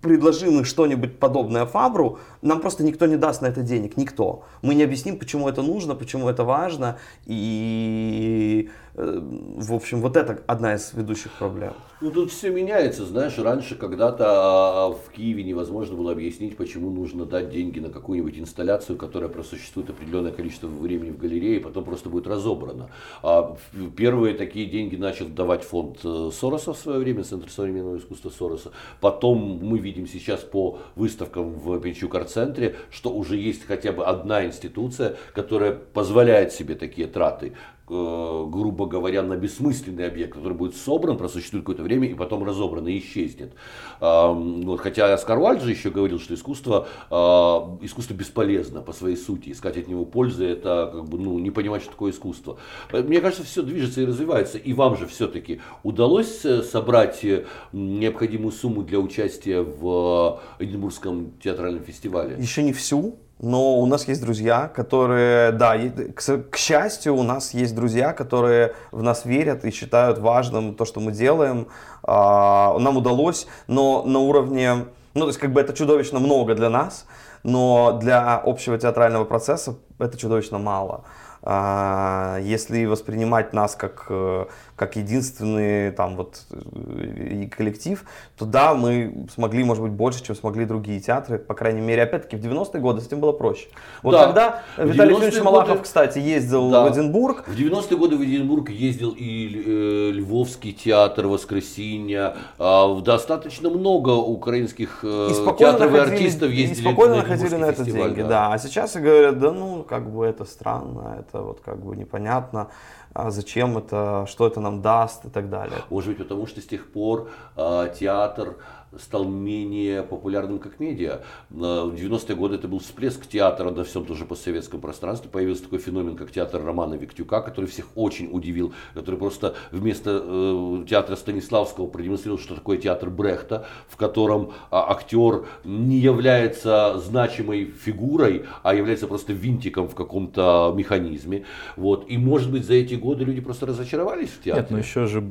предложим им что-нибудь подобное Фабру, нам просто никто не даст на это денег, никто. Мы не объясним, почему это нужно, почему это важно, и в общем, вот это одна из ведущих проблем. Ну тут все меняется, знаешь, раньше когда-то а, в Киеве невозможно было объяснить, почему нужно дать деньги на какую-нибудь инсталляцию, которая просуществует определенное количество времени в галерее, и потом просто будет разобрана. А первые такие деньги начал давать фонд э, Сороса в свое время, Центр современного искусства Сороса. Потом мы видим сейчас по выставкам в Пенчук-арт-центре, что уже есть хотя бы одна институция, которая позволяет себе такие траты. Э, грубо говоря, на бессмысленный объект, который будет собран, просуществует какое-то время и потом разобран и исчезнет. Вот, хотя Оскар Уальд же еще говорил, что искусство, а, искусство бесполезно по своей сути. Искать от него пользы, это как бы, ну, не понимать, что такое искусство. Мне кажется, все движется и развивается. И вам же все-таки удалось э, собрать э, необходимую сумму для участия в Эдинбургском театральном фестивале? Еще не всю, но у нас есть друзья, которые, да, к, счастью, у нас есть друзья, которые в нас верят и считают важным то, что мы делаем. А, нам удалось, но на уровне, ну, то есть, как бы это чудовищно много для нас, но для общего театрального процесса это чудовищно мало. А, если воспринимать нас как, э, как единственный там вот э, коллектив, то да, мы смогли, может быть, больше, чем смогли другие театры, по крайней мере, опять-таки, в 90-е годы с этим было проще. Вот Да. тогда Виталий 90-е Юрьевич Малахов, годы- кстати, ездил Да. в Эдинбург, В 90-е годы в Единбург ездил и э, Львовский театр «Воскресенье». А, достаточно много украинских и театров и артистов и ездили спокойно на находили на это деньги, да. А сейчас и говорят, да ну, как бы это странно, это вот как бы непонятно, а зачем это, что это нам даст и так далее. Может быть, потому что с тех пор а, театр стал менее популярным как медиа. На- В 90-е годы это был всплеск театра на всем тоже постсоветском пространстве. Появился такой феномен, как театр Романа Виктюка, который всех очень удивил, который просто вместо э, театра Станиславского продемонстрировал, что такое театр Брехта, в котором а, актер не является значимой фигурой, а является просто винтиком в каком-то механизме. Вот. И, может быть, за эти годы люди просто разочаровались в театре. Нет, но еще же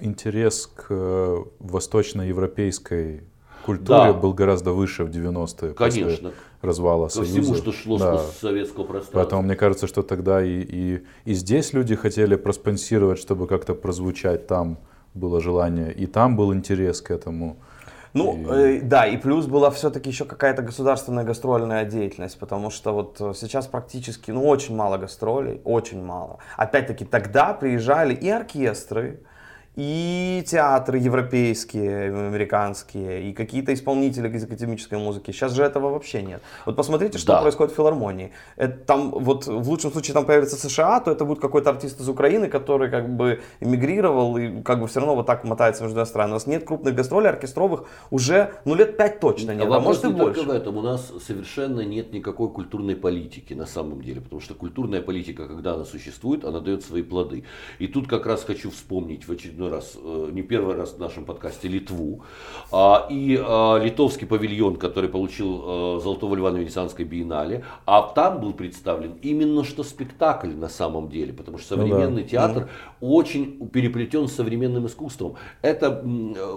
интерес к э, восточноевропейской культуре Да. был гораздо выше в 90-е после Конечно. развала Ко Союза. всему, что шло Да. с советского пространства. Поэтому мне кажется, что тогда и, и, и здесь люди хотели проспонсировать, чтобы как-то прозвучать, там было желание, и там был интерес к этому. Ну, И- э, да, и плюс была все-таки еще какая-то государственная гастрольная деятельность, потому что вот э, сейчас практически, ну, очень мало гастролей, очень мало. Опять-таки, тогда приезжали и оркестры, и театры европейские, американские, и какие-то исполнители из академической музыки. Сейчас же этого вообще нет. Вот посмотрите, что Да. происходит в филармонии. Это там, вот в лучшем случае там появится США, то это будет какой-то артист из Украины, который как бы эмигрировал и как бы все равно вот так мотается между странами. У нас нет крупных гастролей оркестровых уже, ну, лет пять точно нет, А а, может и не больше. только в этом. У нас совершенно нет никакой культурной политики на самом деле. Потому что культурная политика, когда она существует, она дает свои плоды. И тут как раз хочу вспомнить в очередной раз, э, не первый раз в нашем подкасте, Литву. А, И а, литовский павильон, который получил э, Золотого Льва на Венецианской биеннале. А там был представлен именно что спектакль на самом деле. Потому что Ну да. современный театр очень переплетен с современным искусством. Это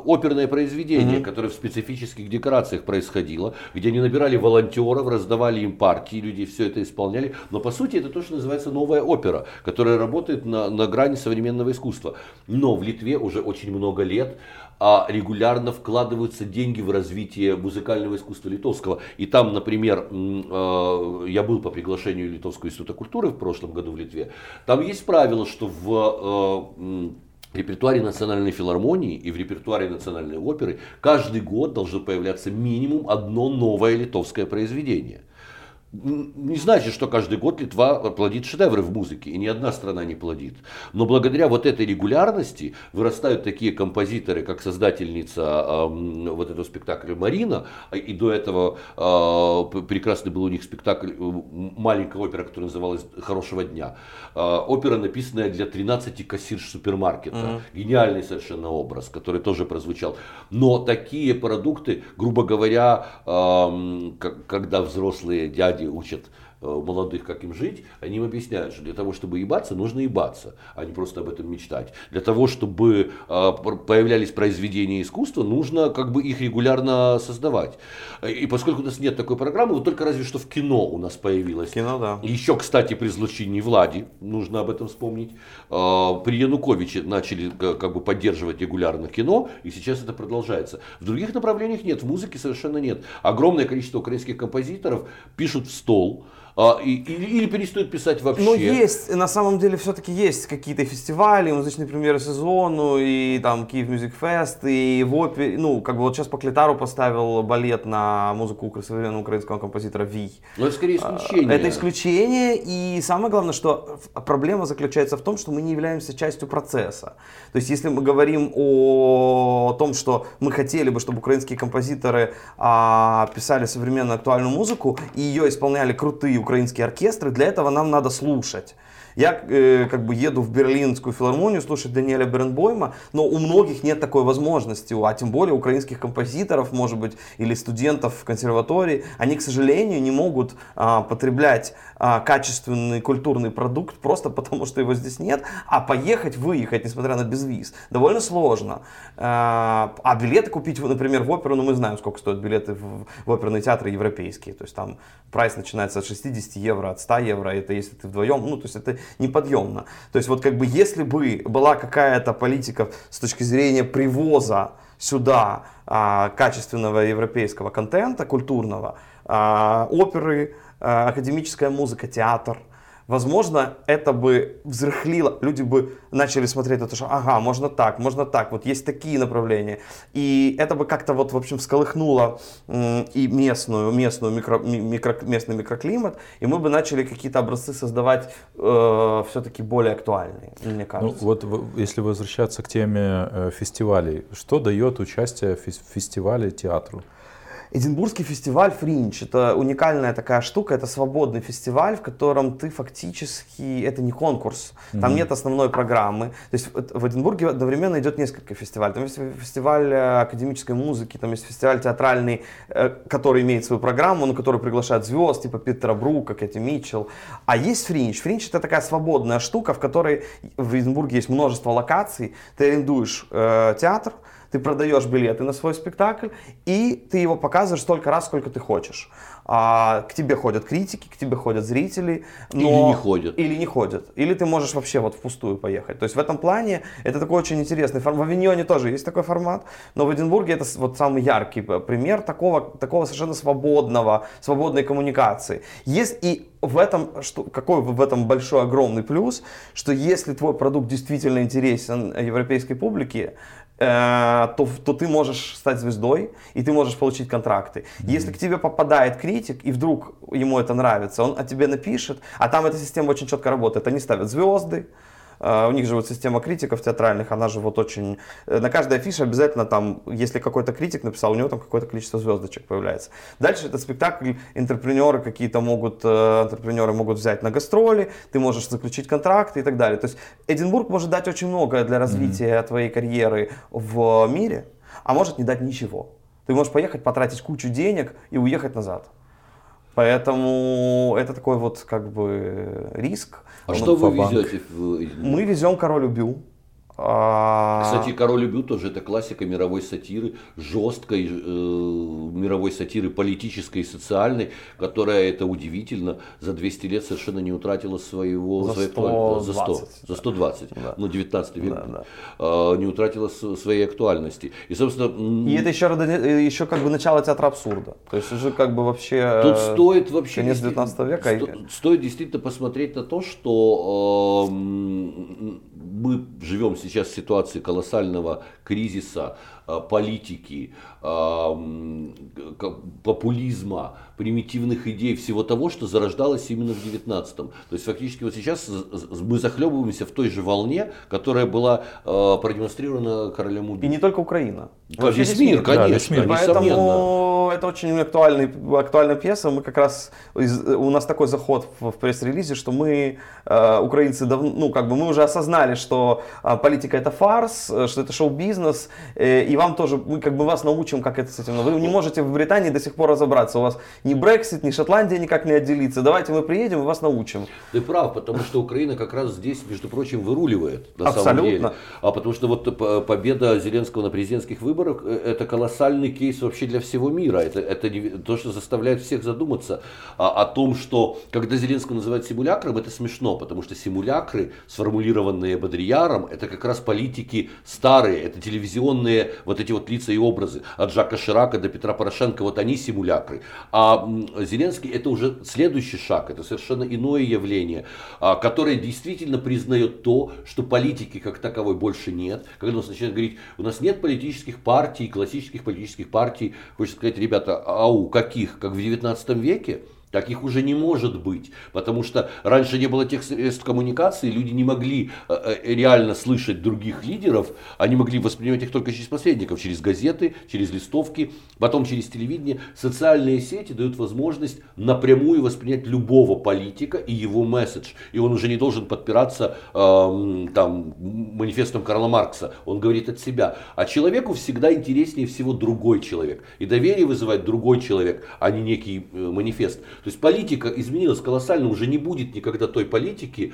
оперное произведение, которое в специфических декорациях происходило, где они набирали волонтеров, раздавали им партии, люди все это исполняли. Но по сути это то, что называется новая опера, которая работает на, на грани современного искусства. Но в Литве уже очень много лет а регулярно вкладываются деньги в развитие музыкального искусства литовского. И там, например, э, я был по приглашению Литовского института культуры в прошлом году в Литве. Там есть правило, что в э, репертуаре национальной филармонии и в репертуаре национальной оперы каждый год должно появляться минимум одно новое литовское произведение. Не значит, что каждый год Литва плодит шедевры в музыке, и ни одна страна не плодит. Но благодаря вот этой регулярности вырастают такие композиторы, как создательница эм, вот этого спектакля Марина, а и до этого э, прекрасный был у них спектакль, э, маленькая опера, которая называлась «Хорошего дня». Э, опера, написанная для 13 кассирш супермаркета. Гениальный совершенно образ, который тоже прозвучал. Но такие продукты, грубо говоря, как- когда взрослые дяди учат э, молодых, как им жить, они им объясняют, что для того, чтобы ебаться, нужно ебаться, а не просто об этом мечтать. Для того, чтобы э, пр- появлялись произведения искусства, нужно как бы их регулярно создавать. И поскольку у нас нет такой программы, вот только разве что в кино у нас появилось. Кино, да. Еще, кстати, при излучении Влади, нужно об этом вспомнить, э, при Януковиче начали ка- как бы поддерживать регулярно кино, и сейчас это продолжается. В других направлениях нет, в музыке совершенно нет. Огромное количество украинских композиторов пишут в стол, а, и- или, или перестают писать вообще. Ну, есть, на самом деле, все-таки есть какие-то фестивали, музычные премьеры сезону, и там Киев Мюзик Фест, и в опере, ну, как бы вот сейчас по Клитару поставил балет на музыку современного украинского композитора Вий. Но это скорее исключение. Это исключение, и самое главное, что проблема заключается в том, что мы не являемся частью процесса. То есть, если мы говорим о том, что мы хотели бы, чтобы украинские композиторы а, писали современную актуальную музыку, и ее исполняли крутые украинские оркестры, для этого нам надо слушать. Я э, как бы еду в Берлинскую филармонию слушать Даниэля Бернбойма, но у многих нет такой возможности, а тем более украинских композиторов, может быть, или студентов в консерватории, они, к сожалению, не могут а, потреблять качественный культурный продукт просто потому, что его здесь нет, а поехать, выехать, несмотря на безвиз, довольно сложно. А, а билеты купить, например, в оперу, ну мы знаем, сколько стоят билеты в, в оперные театры европейские, то есть там прайс начинается от 60 евро, от 100 евро, это если ты вдвоем, ну то есть это неподъемно. То есть вот как бы если бы была какая-то политика с точки зрения привоза сюда а, качественного европейского контента, культурного, а, оперы, а, академическая музыка, театр – возможно, это бы взрыхлило, люди бы начали смотреть на то, что ага, можно так, можно так, вот есть такие направления. И это бы как-то вот, в общем, всколыхнуло и местную, местную микро, микро, местный микроклимат, и мы бы начали какие-то образцы создавать э, все-таки более актуальные, мне ну, кажется. Ну, вот если возвращаться к теме э, фестивалей, что дает участие в фестивале театру? Эдинбургский фестиваль Фринч – это уникальная такая штука, это свободный фестиваль, в котором ты фактически, это не конкурс, там mm-hmm. нет основной программы. То есть в Эдинбурге одновременно идет несколько фестивалей. Там есть фестиваль э, академической музыки, там есть фестиваль театральный, э, который имеет свою программу, на который приглашают звезд, типа Питера Брука, Кэти Митчелл. А есть Фринч. Фринч – это такая свободная штука, в которой в Эдинбурге есть множество локаций. Ты арендуешь э, театр, ты продаешь билеты на свой спектакль, и ты его показываешь столько раз, сколько ты хочешь. А, к тебе ходят критики, к тебе ходят зрители. Но... Или не ходят. Или не ходят. Или ты можешь вообще вот впустую поехать. То есть в этом плане это такой очень интересный формат. В Авиньоне тоже есть такой формат, но в Эдинбурге это вот самый яркий пример такого, такого совершенно свободного, свободной коммуникации. Есть и в этом, что, какой в этом большой огромный плюс, что если твой продукт действительно интересен европейской публике, то, то ты можешь стать звездой, и ты можешь получить контракты. Mm-hmm. Если к тебе попадает критик, и вдруг ему это нравится, он о тебе напишет, а там эта система очень четко работает. Они ставят звезды, у них же вот система критиков театральных, она же вот очень... Э, на каждой афише обязательно там, если какой-то критик написал, у него там какое-то количество звездочек появляется. Дальше это спектакль, интерпренеры какие-то могут, э, интерпренеры могут взять на гастроли, ты можешь заключить контракты и так далее. То есть Эдинбург может дать очень многое для развития mm-hmm. твоей карьеры в мире, а может не дать ничего. Ты можешь поехать, потратить кучу денег и уехать назад. Поэтому это такой вот как бы риск. А что вы везете? Мы везем король убил. А, Кстати, «Король убил» тоже это классика мировой сатиры, жесткой э, мировой сатиры, политической и социальной, которая, это удивительно, за 200 лет совершенно не утратила своего... За 120. За 100, за 120, да. ну 19 век, да, да. Э, не утратила своей актуальности. И, собственно... И это еще, еще как бы начало театра абсурда. То есть уже как бы вообще... Тут стоит вообще... Конец 19 века. Сто, стоит действительно посмотреть на то, что э, мы живем сейчас в ситуации колоссального кризиса, политики, э, популизма, примитивных идей, всего того, что зарождалось именно в 19-м. То есть фактически вот сейчас мы захлебываемся в той же волне, которая была э, продемонстрирована королем убийц. И не только Украина. А весь мир, конечно, да, весь мир. Поэтому это очень актуальный, актуальная пьеса. Мы как раз, у нас такой заход в пресс-релизе, что мы, украинцы, давно, ну как бы мы уже осознали, что политика это фарс, что это шоу-бизнес, и вам тоже, мы как бы вас научим, как это с этим. Вы не можете в Британии до сих пор разобраться. У вас ни Брексит, ни Шотландия никак не отделится. Давайте мы приедем и вас научим. Ты прав, потому что Украина как раз здесь, между прочим, выруливает. На Абсолютно. Самом деле. А потому что вот победа Зеленского на президентских выборах э, это колоссальный кейс вообще для всего мира. Это, это то, что заставляет всех задуматься о, о том, что когда Зеленского называют симулякром, это смешно, потому что симулякры, сформулированные Бодрияром, это как раз политики старые, это телевизионные вот эти вот лица и образы. От Жака Ширака до Петра Порошенко, вот они симулякры. А Зеленский это уже следующий шаг, это совершенно иное явление, а, которое действительно признает то, что политики как таковой больше нет. Когда он начинает говорить, у нас нет политических партий, классических политических партий, хочется сказать, ребята, ау, каких, как в 19 веке? Таких уже не может быть, потому что раньше не было тех средств коммуникации, люди не могли э, э, реально слышать других лидеров, они могли воспринимать их только через посредников, через газеты, через листовки, потом через телевидение. Социальные сети дают возможность напрямую воспринять любого политика и его месседж. И он уже не должен подпираться э, там, манифестом Карла Маркса, он говорит от себя. А человеку всегда интереснее всего другой человек. И доверие вызывает другой человек, а не некий э, манифест. То есть политика изменилась колоссально, уже не будет никогда той политики,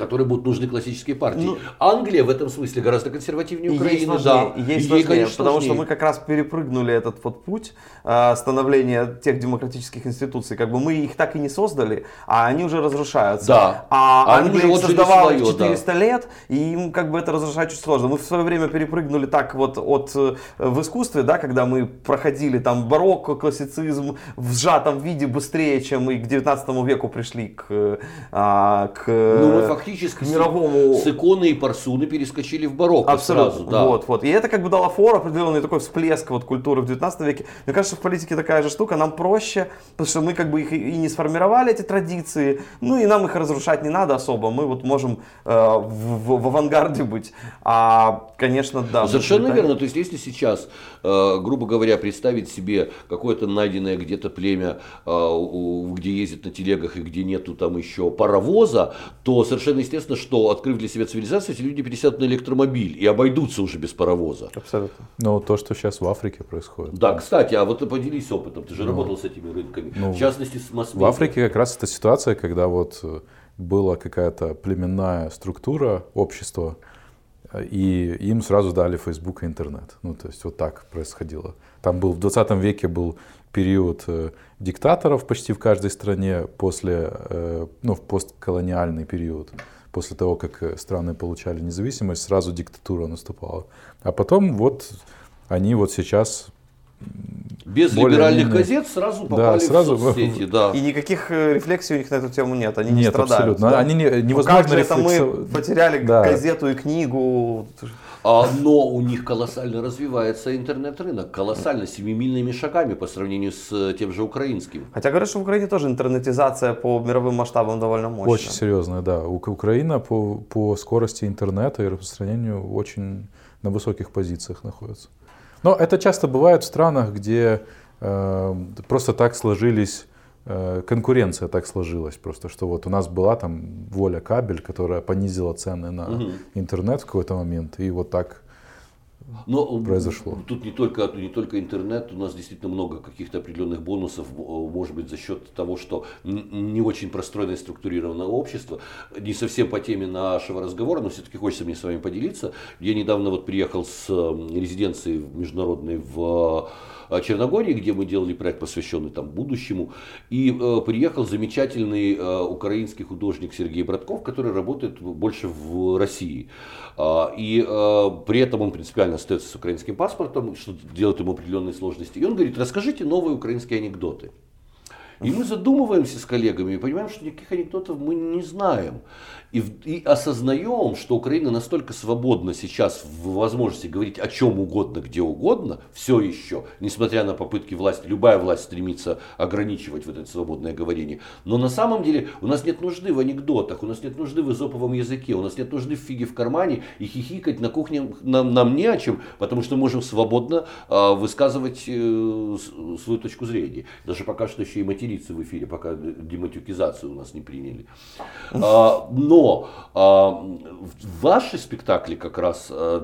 которые будут нужны классические партии. Ну, Англия в этом смысле гораздо консервативнее Украины, ей сложнее, да. Ей сложнее, конечно, потому сложнее. что мы как раз перепрыгнули этот вот путь э, становления тех демократических институций. Как бы мы их так и не создали, а они уже разрушаются. Да. А, а Англия их создавала свое, 400 да. лет, и им как бы это разрушать очень сложно. Мы в свое время перепрыгнули так вот от э, в искусстве, да, когда мы проходили там барокко, классицизм в сжатом виде быстрее, чем и к 19 веку пришли к, э, к ну, фактически мировому... с иконы и парсуны перескочили в барокко Абсолютно. сразу. Да. Вот, вот. И это как бы дало фор, определенный такой всплеск вот культуры в 19 веке. Мне кажется, в политике такая же штука, нам проще, потому что мы как бы их и не сформировали, эти традиции, ну и нам их разрушать не надо особо, мы вот можем э, в, в, в авангарде быть. А, конечно, да. Совершенно верно, то есть если сейчас, грубо говоря, представить себе какое-то найденное где-то племя, э, где ездят на телегах и где нету там еще паровоза, то совершенно естественно, что, открыв для себя цивилизацию, эти люди пересядут на электромобиль и обойдутся уже без паровоза. Абсолютно. Ну, то, что сейчас в Африке происходит. Да, кстати, а вот поделись опытом, ты же ну, работал с этими рынками, ну, в частности с масс В Африке как раз эта ситуация, когда вот э, была какая-то племенная структура общества, и им сразу дали Facebook и интернет. Ну, то есть вот так происходило. Там был в 20 веке был период э, диктаторов почти в каждой стране после, э, ну, в постколониальный период. После того, как э, страны получали независимость, сразу диктатура наступала. А потом вот они вот сейчас без либеральных менее... газет сразу попали да, сразу в соцсети, да. И никаких рефлексий у них на эту тему нет, они нет, не страдают. абсолютно. Да? Они не, невозможно ну, как же это мы потеряли да. газету и книгу? А, но у них колоссально развивается интернет-рынок, колоссально, семимильными шагами по сравнению с э, тем же украинским. Хотя говорят, что в Украине тоже интернетизация по мировым масштабам довольно мощная. Очень серьезная, да. Украина по, по скорости интернета и распространению очень на высоких позициях находится. Но это часто бывает в странах, где э, просто так сложились Э, конкуренция так сложилась просто, что вот у нас была там воля кабель, которая понизила цены на угу. интернет в какой-то момент, и вот так но произошло. Тут не только, не только интернет, у нас действительно много каких-то определенных бонусов, может быть, за счет того, что не очень простроенное структурированное общество. Не совсем по теме нашего разговора, но все-таки хочется мне с вами поделиться. Я недавно вот приехал с резиденции международной в Э, Черногории, где мы делали проект, посвященный там будущему. И э, приехал замечательный э, украинский художник Сергей Братков, который работает больше в России. Э, и э, при этом он принципиально остается с украинским паспортом, что делает ему определенные сложности. И он говорит, расскажите новые украинские анекдоты. И мы задумываемся с коллегами и понимаем, что никаких анекдотов мы не знаем. И, и осознаем, что Украина настолько свободна сейчас в возможности говорить о чем угодно, где угодно, все еще, несмотря на попытки власти, любая власть стремится ограничивать вот это свободное говорение. Но на самом деле у нас нет нужды в анекдотах, у нас нет нужды в изоповом языке, у нас нет нужды в фиге в кармане и хихикать на кухне нам, нам не о чем, потому что можем свободно э, высказывать э, свою точку зрения. Даже пока что еще и материться в эфире, пока дематюкизацию у нас не приняли. А, но но а, ваши спектакли как раз, а,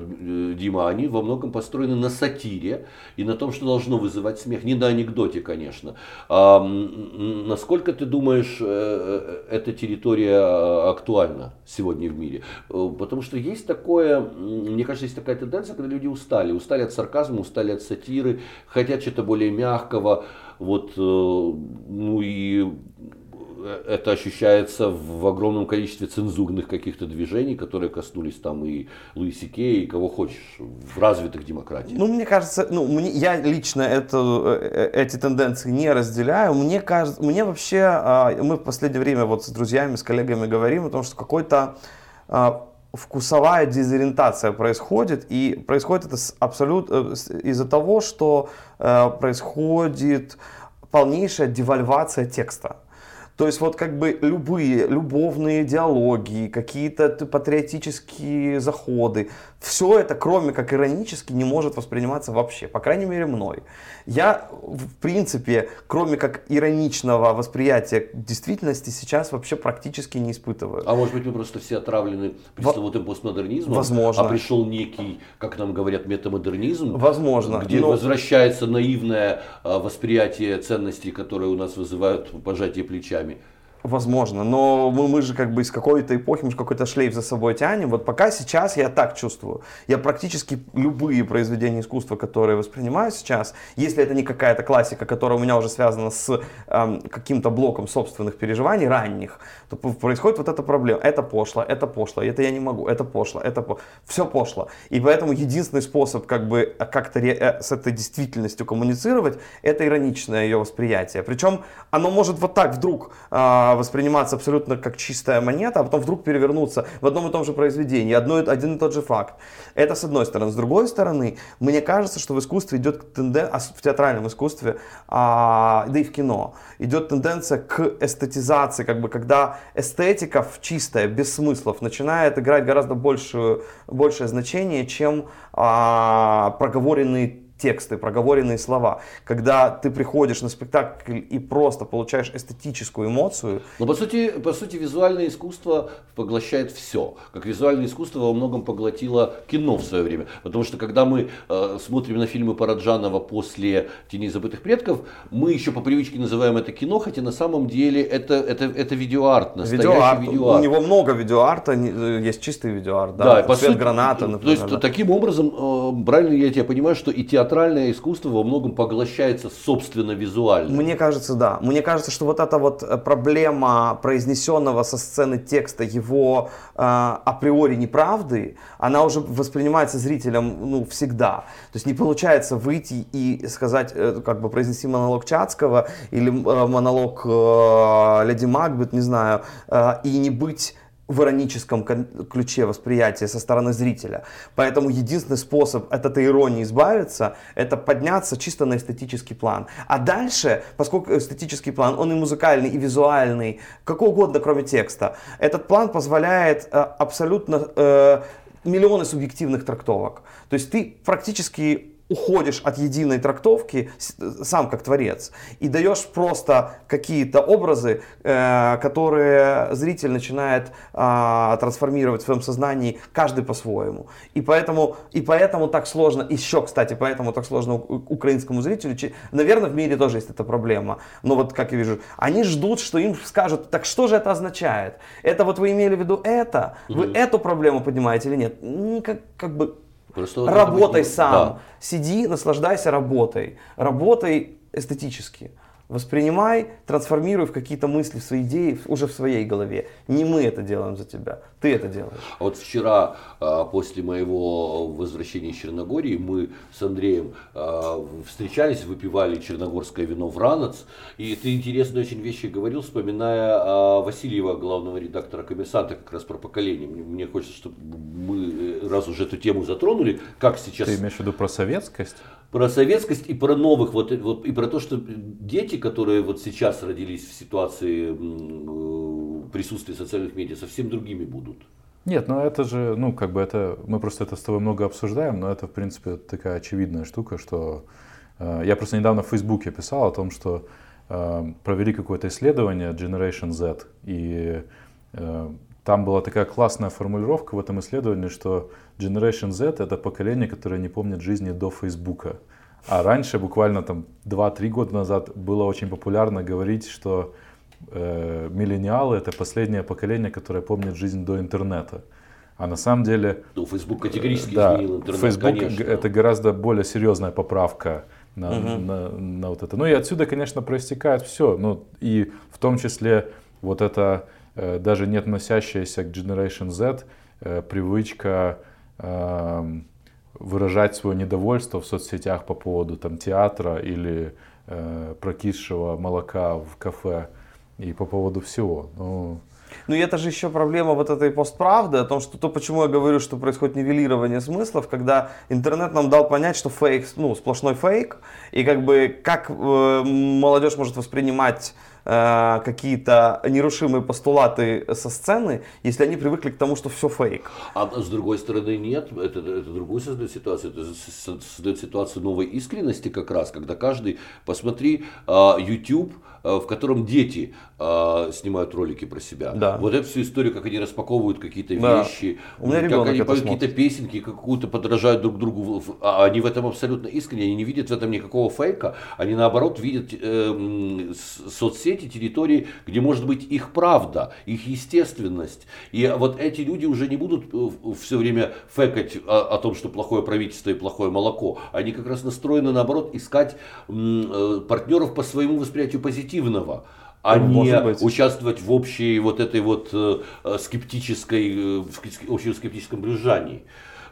Дима, они во многом построены на сатире и на том, что должно вызывать смех. Не на анекдоте, конечно. А, насколько ты думаешь, э, э, эта территория актуальна сегодня в мире? Э, потому что есть такое, мне кажется, есть такая тенденция, когда люди устали. Устали от сарказма, устали от сатиры, хотят чего-то более мягкого. Вот, ну и это ощущается в огромном количестве цензурных каких-то движений, которые коснулись там и Луиси Кей, и кого хочешь, в развитых демократиях. Ну, мне кажется, ну, мне, я лично это, э, эти тенденции не разделяю. Мне кажется, мне вообще, а, мы в последнее время вот с друзьями, с коллегами говорим о том, что какой-то а, вкусовая дезориентация происходит, и происходит это абсолютно э, из-за того, что э, происходит полнейшая девальвация текста. То есть вот как бы любые любовные диалоги, какие-то патриотические заходы, все это, кроме как иронически, не может восприниматься вообще, по крайней мере мной. Я, в принципе, кроме как ироничного восприятия действительности, сейчас вообще практически не испытываю. А может быть, мы просто все отравлены пресловутым Во... постмодернизмом? Возможно. А пришел некий, как нам говорят, метамодернизм? Возможно. Где но... возвращается наивное а, восприятие ценностей, которые у нас вызывают пожатие плечами. Возможно, но мы, мы же как бы из какой-то эпохи, мы же какой-то шлейф за собой тянем. Вот пока сейчас я так чувствую. Я практически любые произведения искусства, которые воспринимаю сейчас, если это не какая-то классика, которая у меня уже связана с эм, каким-то блоком собственных переживаний ранних, то происходит вот эта проблема. Это пошло, это пошло, это я не могу, это пошло, это по... все пошло. И поэтому единственный способ как бы как-то ре... Э, с этой действительностью коммуницировать, это ироничное ее восприятие. Причем оно может вот так вдруг э, восприниматься абсолютно как чистая монета, а потом вдруг перевернуться в одном и том же произведении, одно, один и тот же факт. Это с одной стороны. С другой стороны, мне кажется, что в искусстве идет тенденция, в театральном искусстве, а, да и в кино, идет тенденция к эстетизации, как бы, когда эстетика чистая, без смыслов, начинает играть гораздо большую, большее значение, чем а, проговоренный тексты, проговоренные слова. Когда ты приходишь на спектакль и просто получаешь эстетическую эмоцию. Но по сути, по сути визуальное искусство поглощает все. Как визуальное искусство во многом поглотило кино в свое время. Потому что когда мы э, смотрим на фильмы Параджанова после «Теней забытых предков», мы еще по привычке называем это кино, хотя на самом деле это, это, это видеоарт, настоящий видеоарт. видеоарт. У него много видеоарта, э, есть чистый видеоарт, да, да по «Свет сути, граната», например. То есть да. таким образом, э, правильно я тебя понимаю, что и театр театральное искусство во многом поглощается собственно визуально. Мне кажется, да. Мне кажется, что вот эта вот э, проблема произнесенного со сцены текста его э, априори неправды, она уже воспринимается зрителем ну, всегда. То есть не получается выйти и сказать, э, как бы произнести монолог Чацкого или э, монолог э, Леди Макбет, не знаю, э, и не быть в ироническом ключе восприятия со стороны зрителя. Поэтому единственный способ от этой иронии избавиться, это подняться чисто на эстетический план. А дальше, поскольку эстетический план, он и музыкальный, и визуальный, какой угодно, кроме текста, этот план позволяет э, абсолютно э, миллионы субъективных трактовок. То есть ты практически уходишь от единой трактовки сам как творец и даешь просто какие-то образы, э, которые зритель начинает э, трансформировать в своем сознании каждый по-своему. И поэтому, и поэтому так сложно, еще, кстати, поэтому так сложно украинскому зрителю, наверное, в мире тоже есть эта проблема, но вот как я вижу, они ждут, что им скажут, так что же это означает? Это вот вы имели в виду это? Вы mm-hmm. эту проблему поднимаете или нет? Как, как бы Просто Работай сам. Да. Сиди, наслаждайся работой. Работай эстетически. Воспринимай, трансформируй в какие-то мысли, в свои идеи уже в своей голове. Не мы это делаем за тебя, ты это делаешь. А вот вчера, а, после моего возвращения из Черногории, мы с Андреем а, встречались, выпивали черногорское вино «Вранец». И ты интересные очень вещи говорил, вспоминая Васильева, главного редактора «Коммерсанта», как раз про поколение. Мне хочется, чтобы мы, э, раз уже эту тему затронули, как сейчас... Ты имеешь в виду про советскость? Про советскость и про новых, вот, вот, и про то, что дети, которые вот сейчас родились в ситуации э, присутствия социальных медиа, совсем другими будут. Нет, ну это же, ну как бы это, мы просто это с тобой много обсуждаем, но это в принципе такая очевидная штука, что э, я просто недавно в Фейсбуке писал о том, что э, провели какое-то исследование Generation Z, и э, там была такая классная формулировка в этом исследовании, что Generation Z это поколение, которое не помнит жизни до Фейсбука. А раньше, буквально там 2-3 года назад, было очень популярно говорить, что э, миллениалы это последнее поколение, которое помнит жизнь до интернета. А на самом деле... Ну, Facebook категорически да, изменил интернет, Facebook конечно. это гораздо более серьезная поправка на, угу. на, на вот это. Ну и отсюда, конечно, проистекает все. Ну и в том числе вот это даже не относящаяся к Generation Z, э, привычка эм, выражать свое недовольство в соцсетях по поводу там, театра или э, прокисшего молока в кафе и по поводу всего. Ну, Ну и это же еще проблема вот этой постправды, о том, что то, почему я говорю, что происходит нивелирование смыслов, когда интернет нам дал понять, что фейк, ну, сплошной фейк, и как бы как э, молодежь может воспринимать э, какие-то нерушимые постулаты со сцены, если они привыкли к тому, что все фейк. А с другой стороны нет, это, это другую создает ситуацию, это создает ситуацию новой искренности как раз, когда каждый, посмотри, э, YouTube, в котором дети э, снимают ролики про себя. Да. Вот эту всю историю, как они распаковывают какие-то да. вещи, У меня как они поют какие-то песенки, какую-то подражают друг другу. А они в этом абсолютно искренне, они не видят в этом никакого фейка, они наоборот видят э, соцсети, территории, где может быть их правда, их естественность. И вот эти люди уже не будут э, все время фейкать о, о том, что плохое правительство и плохое молоко. Они как раз настроены наоборот искать э, партнеров по своему восприятию позитива позитивного, а ну, не быть. участвовать в общей вот этой вот э, скептической, э, общем скептическом брюзжании.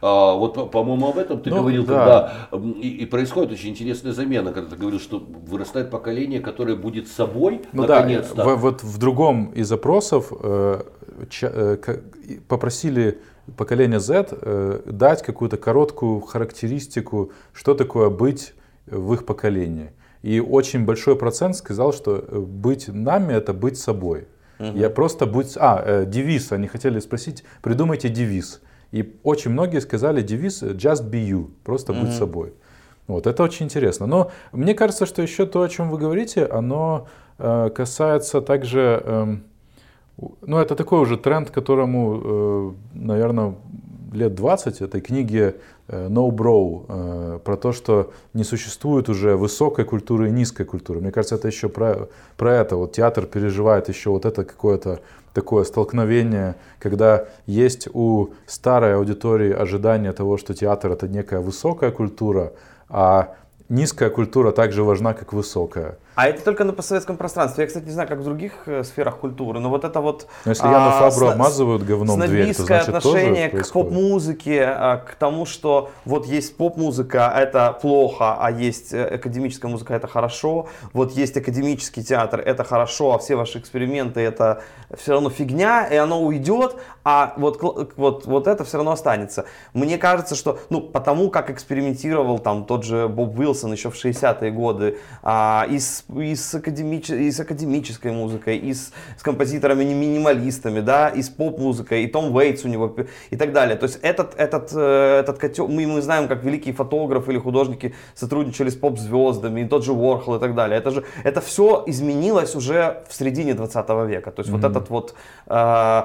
А, вот, по-моему, об этом ты ну, говорил, да. когда и, и происходит очень интересная замена, когда ты говорил, что вырастает поколение, которое будет собой, ну, наконец-то. Да, в, вот в другом из запросов э, ч, э, попросили поколение Z э, дать какую-то короткую характеристику, что такое быть в их поколении. И очень большой процент сказал, что э, быть нами это быть собой. Угу. Я просто будь... А, э, девиз, они хотели спросить, придумайте девиз. И очень многие сказали девиз just be you, просто угу. будь собой. Вот, это очень интересно. Но мне кажется, что еще то, о чем вы говорите, оно э, касается также... Э, ну, это такой уже тренд, которому, э, наверное, лет 20 этой книги э, No Bro э, про то, что не существует уже высокой культуры и низкой культуры. Мне кажется, это еще про, про это. Вот театр переживает еще вот это какое-то такое столкновение, когда есть у старой аудитории ожидание того, что театр это некая высокая культура, а низкая культура также важна, как высокая. А это только на постсоветском пространстве. Я, кстати, не знаю, как в других э, сферах культуры, но вот это вот... Но если а, Яну Фабру обмазывают говном дверь, то значит отношение тоже к поп-музыке, а, к тому, что вот есть поп-музыка, это плохо, а есть э, академическая музыка, это хорошо. Вот есть академический театр, это хорошо, а все ваши эксперименты, это все равно фигня, и оно уйдет, а вот, вот, вот это все равно останется. Мне кажется, что, ну, потому как экспериментировал там тот же Боб Уилсон еще в 60-е годы, а, и с и с, академич... и с академической музыкой, и с, с композиторами-минималистами, да, и с поп-музыкой, и Том Уэйтс у него, и так далее. То есть этот, этот, э, этот котел, мы, мы знаем, как великие фотографы или художники сотрудничали с поп-звездами, и тот же Уорхол и так далее. Это же, это все изменилось уже в середине 20 века. То есть mm-hmm. вот этот вот э,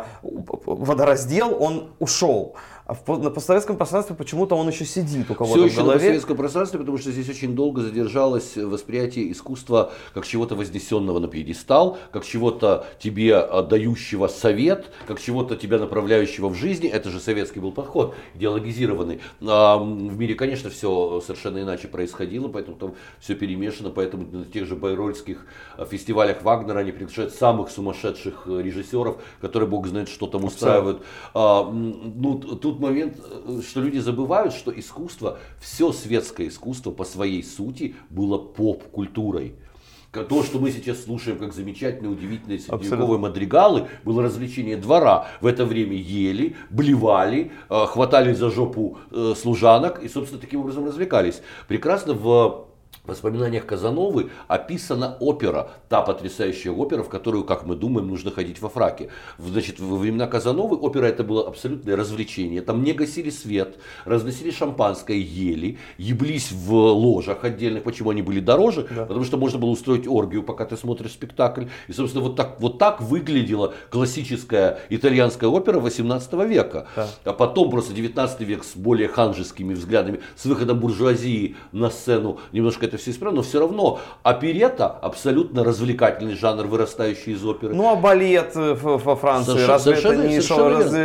водораздел, он ушел. А в, на постсоветском пространстве почему-то он еще сидит у кого-то Все еще в голове. на постсоветском пространстве, потому что здесь очень долго задержалось восприятие искусства как чего-то вознесенного на пьедестал, как чего-то тебе дающего совет, как чего-то тебя направляющего в жизни. Это же советский был подход, идеологизированный. А в мире, конечно, все совершенно иначе происходило, поэтому там все перемешано, поэтому на тех же байрольских фестивалях Вагнера они приглашают самых сумасшедших режиссеров, которые, бог знает, что там устраивают. А, ну, тут момент, э, что люди забывают, что искусство, все светское искусство по своей сути было поп-культурой. То, что мы сейчас слушаем, как замечательные, удивительные средневековые мадригалы, было развлечение двора. В это время ели, блевали, э, хватали за жопу э, служанок и, собственно, таким образом развлекались. Прекрасно в в воспоминаниях Казановы описана опера, та потрясающая опера, в которую, как мы думаем, нужно ходить во фраке. Значит, во времена Казановы опера это было абсолютное развлечение. Там не гасили свет, разносили шампанское, ели, еблись в ложах отдельных. Почему они были дороже? Да. Потому что можно было устроить оргию, пока ты смотришь спектакль. И, собственно, вот так, вот так выглядела классическая итальянская опера 18 века. Да. А потом просто 19 век с более ханжескими взглядами, с выходом буржуазии на сцену немножко это все исправно, но все равно оперета абсолютно развлекательный жанр, вырастающий из оперы. Ну а балет э, во Франции, совершенно, разве это не, шо, разве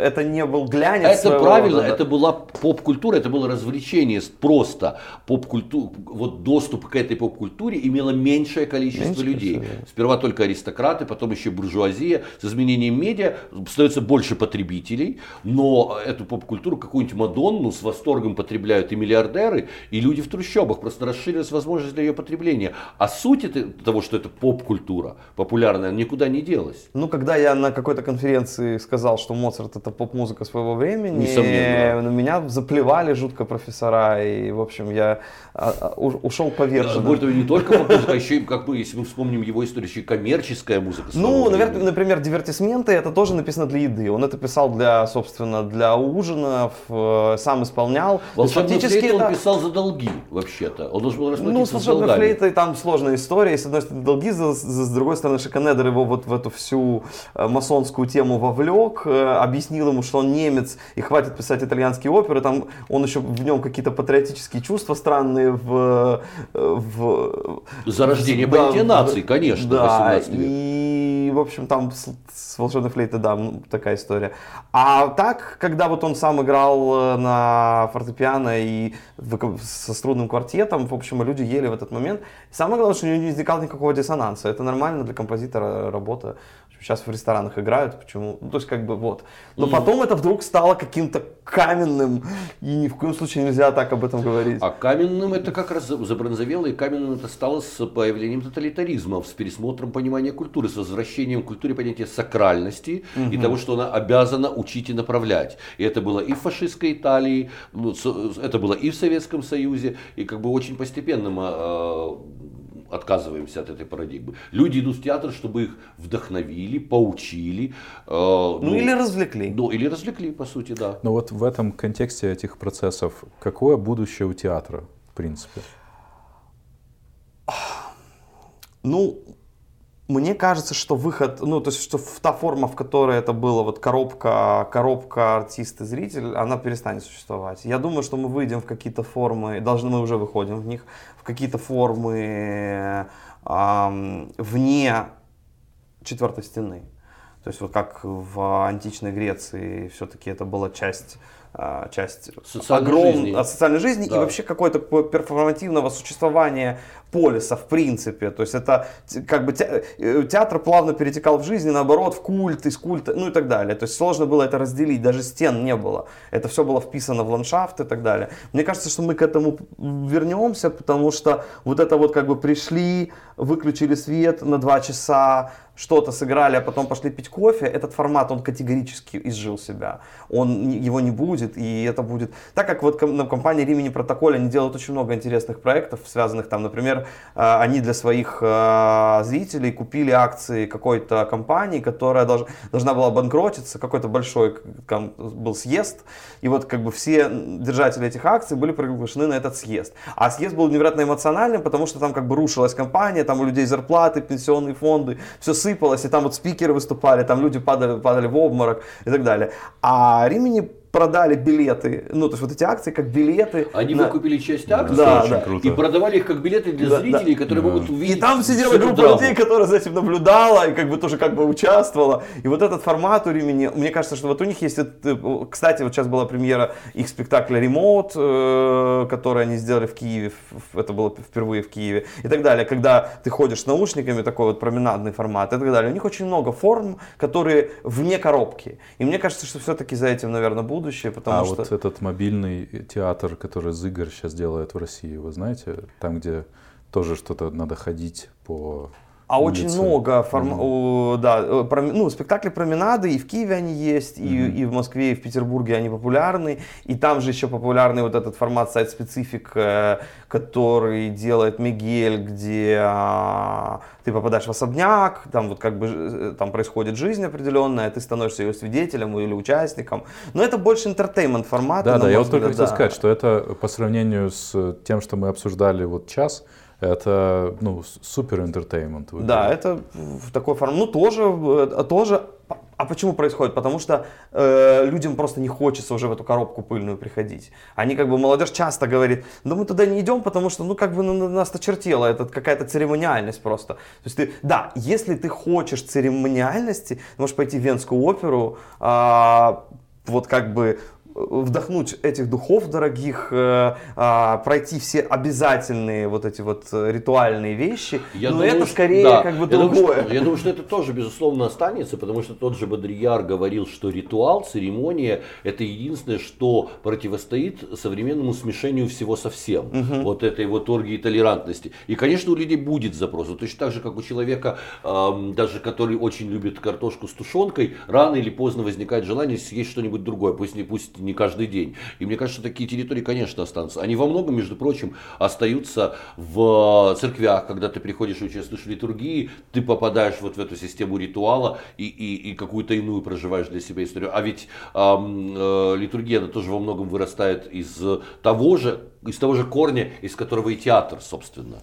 это не был глянец? Это правильно, рода? это была поп-культура, это было развлечение просто. Поп-культура, вот доступ к этой поп-культуре имело меньшее количество Меньше людей. Количество. Сперва только аристократы, потом еще буржуазия. С изменением медиа становится больше потребителей, но эту поп-культуру, какую-нибудь Мадонну с восторгом потребляют и миллиардеры, и люди в трущобах. Просто расширилась возможность для ее потребления. А суть это, того, что это поп-культура популярная, никуда не делась. Ну, когда я на какой-то конференции сказал, что Моцарт это поп-музыка своего времени, Несомненно. на меня заплевали жутко профессора, и, в общем, я а, а, ушел поверженным. Более того, не только поп-музыка, а еще как бы, если мы вспомним его историю, еще и коммерческая музыка. Ну, наверное, например, дивертисменты это тоже написано для еды. Он это писал для, собственно, для ужинов, э, сам исполнял. Волшебную фактически он писал за долги, вообще-то. Он должен был Ну, расплатиться с с волшебной флейтой там сложная история. С одной стороны, долги, с, другой стороны, Шиканедер его вот в эту всю э, масонскую тему вовлек, э, объяснил ему, что он немец и хватит писать итальянские оперы. Там он еще в нем какие-то патриотические чувства странные в... э, в За рождение да, понятия нации, конечно, Да, 18 век. и, в общем, там с, с волшебной флейтой, да, ну, такая история. А так, когда вот он сам играл на фортепиано и со струнным квартетом, в общем, люди ели в этот момент. Самое главное, что у него не возникало никакого диссонанса. Это нормально для композитора работа. Сейчас в ресторанах играют, почему? Ну, то есть, как бы, вот. Но потом это вдруг стало каким-то каменным, и ни в коем случае нельзя так об этом говорить. А каменным это как раз забронзовело, и каменным это стало с появлением тоталитаризма, с пересмотром понимания культуры, с возвращением к культуре понятия сакральности и того, что она обязана учить и направлять. И это было и в фашистской Италии, ну, это было и в Советском Союзе, и как бы очень постепенно мы э, отказываемся от этой парадигмы. Люди идут в театр, чтобы их вдохновили, поучили. э, Ну, или развлекли. ну, или развлекли, по сути, да. Но вот в этом контексте этих процессов, какое будущее у театра, в принципе? Ну, мне кажется, что выход, ну, то есть, что в- та форма, в которой это было, вот коробка, коробка артист и зритель, она перестанет существовать. Я думаю, что мы выйдем в какие-то формы, должны мы уже выходим в них, какие-то формы вне четвертой стены. То есть вот как в античной Греции все-таки это была часть, часть Социальной огром- жизни. а, социальной жизни и Да. вообще какое-то перформативного существования полиса в принципе. То есть это как бы э, театр плавно перетекал в жизнь, и наоборот, в культ, из культа, ну и так далее. То есть сложно было это разделить, даже стен не было. Это все было вписано в ландшафт и так далее. Мне кажется, что мы к этому вернемся, потому что вот это вот как бы пришли, выключили свет на два часа, что-то сыграли, а потом пошли пить кофе, этот формат, он категорически изжил себя. Он, его не будет, и это будет... Так как вот на компании Римини Протоколе, они делают очень много интересных проектов, связанных там, например, э, они для своих э, зрителей купили акции какой-то компании, которая долж- должна была банкротиться, какой-то большой был съезд, и вот как бы все держатели этих акций были приглашены на этот съезд. А съезд был невероятно эмоциональным, потому что там как бы рушилась компания, там у людей зарплаты, пенсионные фонды, все сыпалось, и там вот спикеры выступали, там люди падали, падали в обморок и так далее. А Римини продали билеты, ну то есть вот эти акции как билеты. Они на- выкупили часть акций Да, очень да. круто. и продавали их как билеты для Да, зрителей, которые Да. могут увидеть. И там сидела группа драму. людей, которая за этим наблюдала и как бы тоже как бы участвовала. И вот этот формат у Римини, мне кажется, что вот у них есть, э, кстати, вот сейчас была премьера их спектакля «Ремоут», э, который они сделали в Киеве, это было впервые в Киеве, и так далее. Когда ты ходишь с наушниками, такой вот променадный формат и так далее. У них очень много форм, которые вне коробки. И мне кажется, что все-таки за этим, наверное, будущее, потому а что... вот этот мобильный театр, который Зыгорь сейчас делает в России, вы знаете, там, где тоже что-то надо ходить по А очень улице. много форм... О, да, э, пром- ну, спектакли променады и в Киеве они есть, и, и в Москве, и в Петербурге они популярны. И там же еще популярный вот этот формат сайт-специфик, э, который делает Мигель, где а, ты попадаешь в особняк, там вот как бы э, там происходит жизнь определенная, ты становишься ее свидетелем или участником. Но это больше entertainment формат. Да, да, я вот только хотел сказать, что это по сравнению с тем, что мы обсуждали вот час, это ну супер entertainment. Да, это такой форме. Ну, тоже, э, тоже. А почему происходит? Потому что э, людям просто не хочется уже в эту коробку пыльную приходить. Они как бы, молодежь часто говорит, да мы туда не идем, потому что, ну, как бы нам осточертело, это какая-то церемониальность просто. То есть ты, да, если ты хочешь церемониальности, можешь пойти в Венскую оперу, а, вот как бы вдохнуть этих духов дорогих, э, э, пройти все обязательные вот эти вот ритуальные вещи. Я Но думаю, это скорее да. как бы другое. Я думаю, что, я думаю, что это тоже безусловно останется, потому что тот же Бодрияр говорил, что ритуал, церемония это единственное, что противостоит современному смешению всего со всем. Угу. Вот этой вот оргии толерантности. И, конечно, у людей будет запрос. Вот точно так же, как у человека, э, даже который очень любит картошку с тушенкой, рано или поздно возникает желание съесть что-нибудь другое, пусть не, пусть не каждый день. И мне кажется, такие территории, конечно, останутся. Они во многом, между прочим, остаются в церквях, когда ты приходишь и участвуешь в литургии, ты попадаешь вот в эту систему ритуала и, и, и какую-то иную проживаешь для себя историю. А ведь э, э, литургия, она тоже во многом вырастает из того же, из того же корня, из которого и театр, собственно.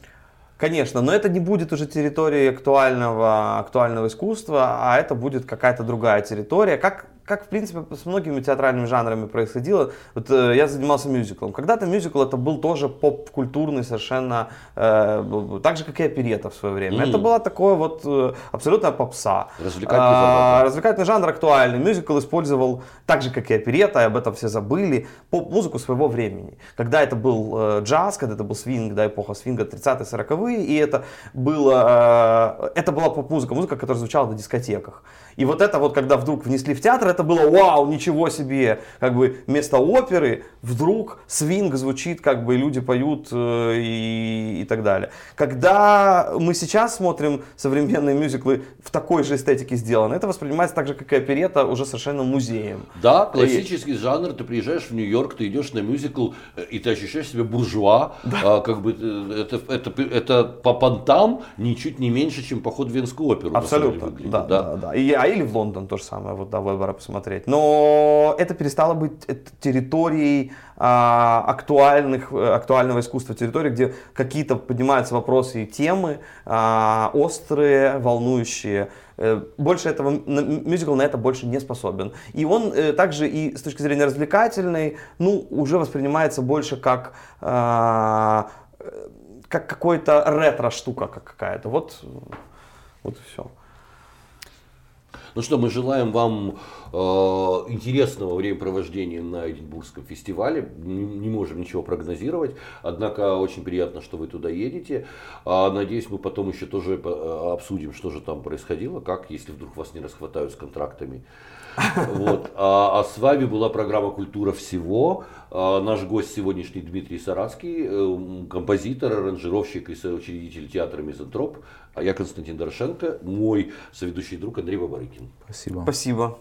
Конечно, но это не будет уже территорией актуального, актуального искусства, а это будет какая-то другая территория. Как как, в принципе, с многими театральными жанрами происходило. Вот э, я занимался мюзиклом. Когда-то мюзикл это был тоже поп-культурный совершенно, э, так же, как и оперета в свое время. Mm. Это была такое вот э, абсолютная попса. Развлекательный жанр. А, развлекательный жанр актуальный. Мюзикл использовал, так же, как и оперета, и об этом все забыли, поп-музыку своего времени. Когда это был э, джаз, когда это был свинг, да, эпоха свинга 30-е, 40-е, и это, было, э, это была поп-музыка, музыка, которая звучала на дискотеках. И вот это вот, когда вдруг внесли в театр, это было вау, ничего себе. Как бы вместо оперы вдруг свинг звучит, как бы люди поют э, и, и так далее. Когда мы сейчас смотрим современные мюзиклы в такой же эстетике сделаны, это воспринимается так же, как и оперета, уже совершенно музеем. Да, классический и... жанр, ты приезжаешь в Нью-Йорк, ты идешь на мюзикл, э, и ты ощущаешь себя буржуа, да. а, как бы э, это, это, это по понтам ничуть не меньше, чем поход в Венскую оперу. Абсолютно, да, да, да. да. И, а или в Лондон то же самое, вот до выбора посмотреть. Но это перестало быть территорией а, актуальных, актуального искусства, территории, где какие-то поднимаются вопросы и темы а, острые, волнующие. Э, больше этого, мюзикл на это больше не способен. И он э, также и с точки зрения развлекательной, ну, уже воспринимается больше как, а, как какой-то ретро-штука какая-то. Вот, вот и все. Ну что, мы желаем вам э, интересного времяпровождения на Эдинбургском фестивале. Не, можем ничего прогнозировать, однако очень приятно, что вы туда едете. А, надеюсь, мы потом еще тоже э, обсудим, что же там происходило, как, если вдруг вас не расхватают с контрактами. Вот. А, а с вами была программа «Культура всего». А, наш гость сегодняшний Дмитрий Сарацкий, э, композитор, аранжировщик и соучредитель театра «Мизантроп». А я Константин Дорошенко, мой соведущий друг Андрей Бабарыкин. Спасибо. Спасибо.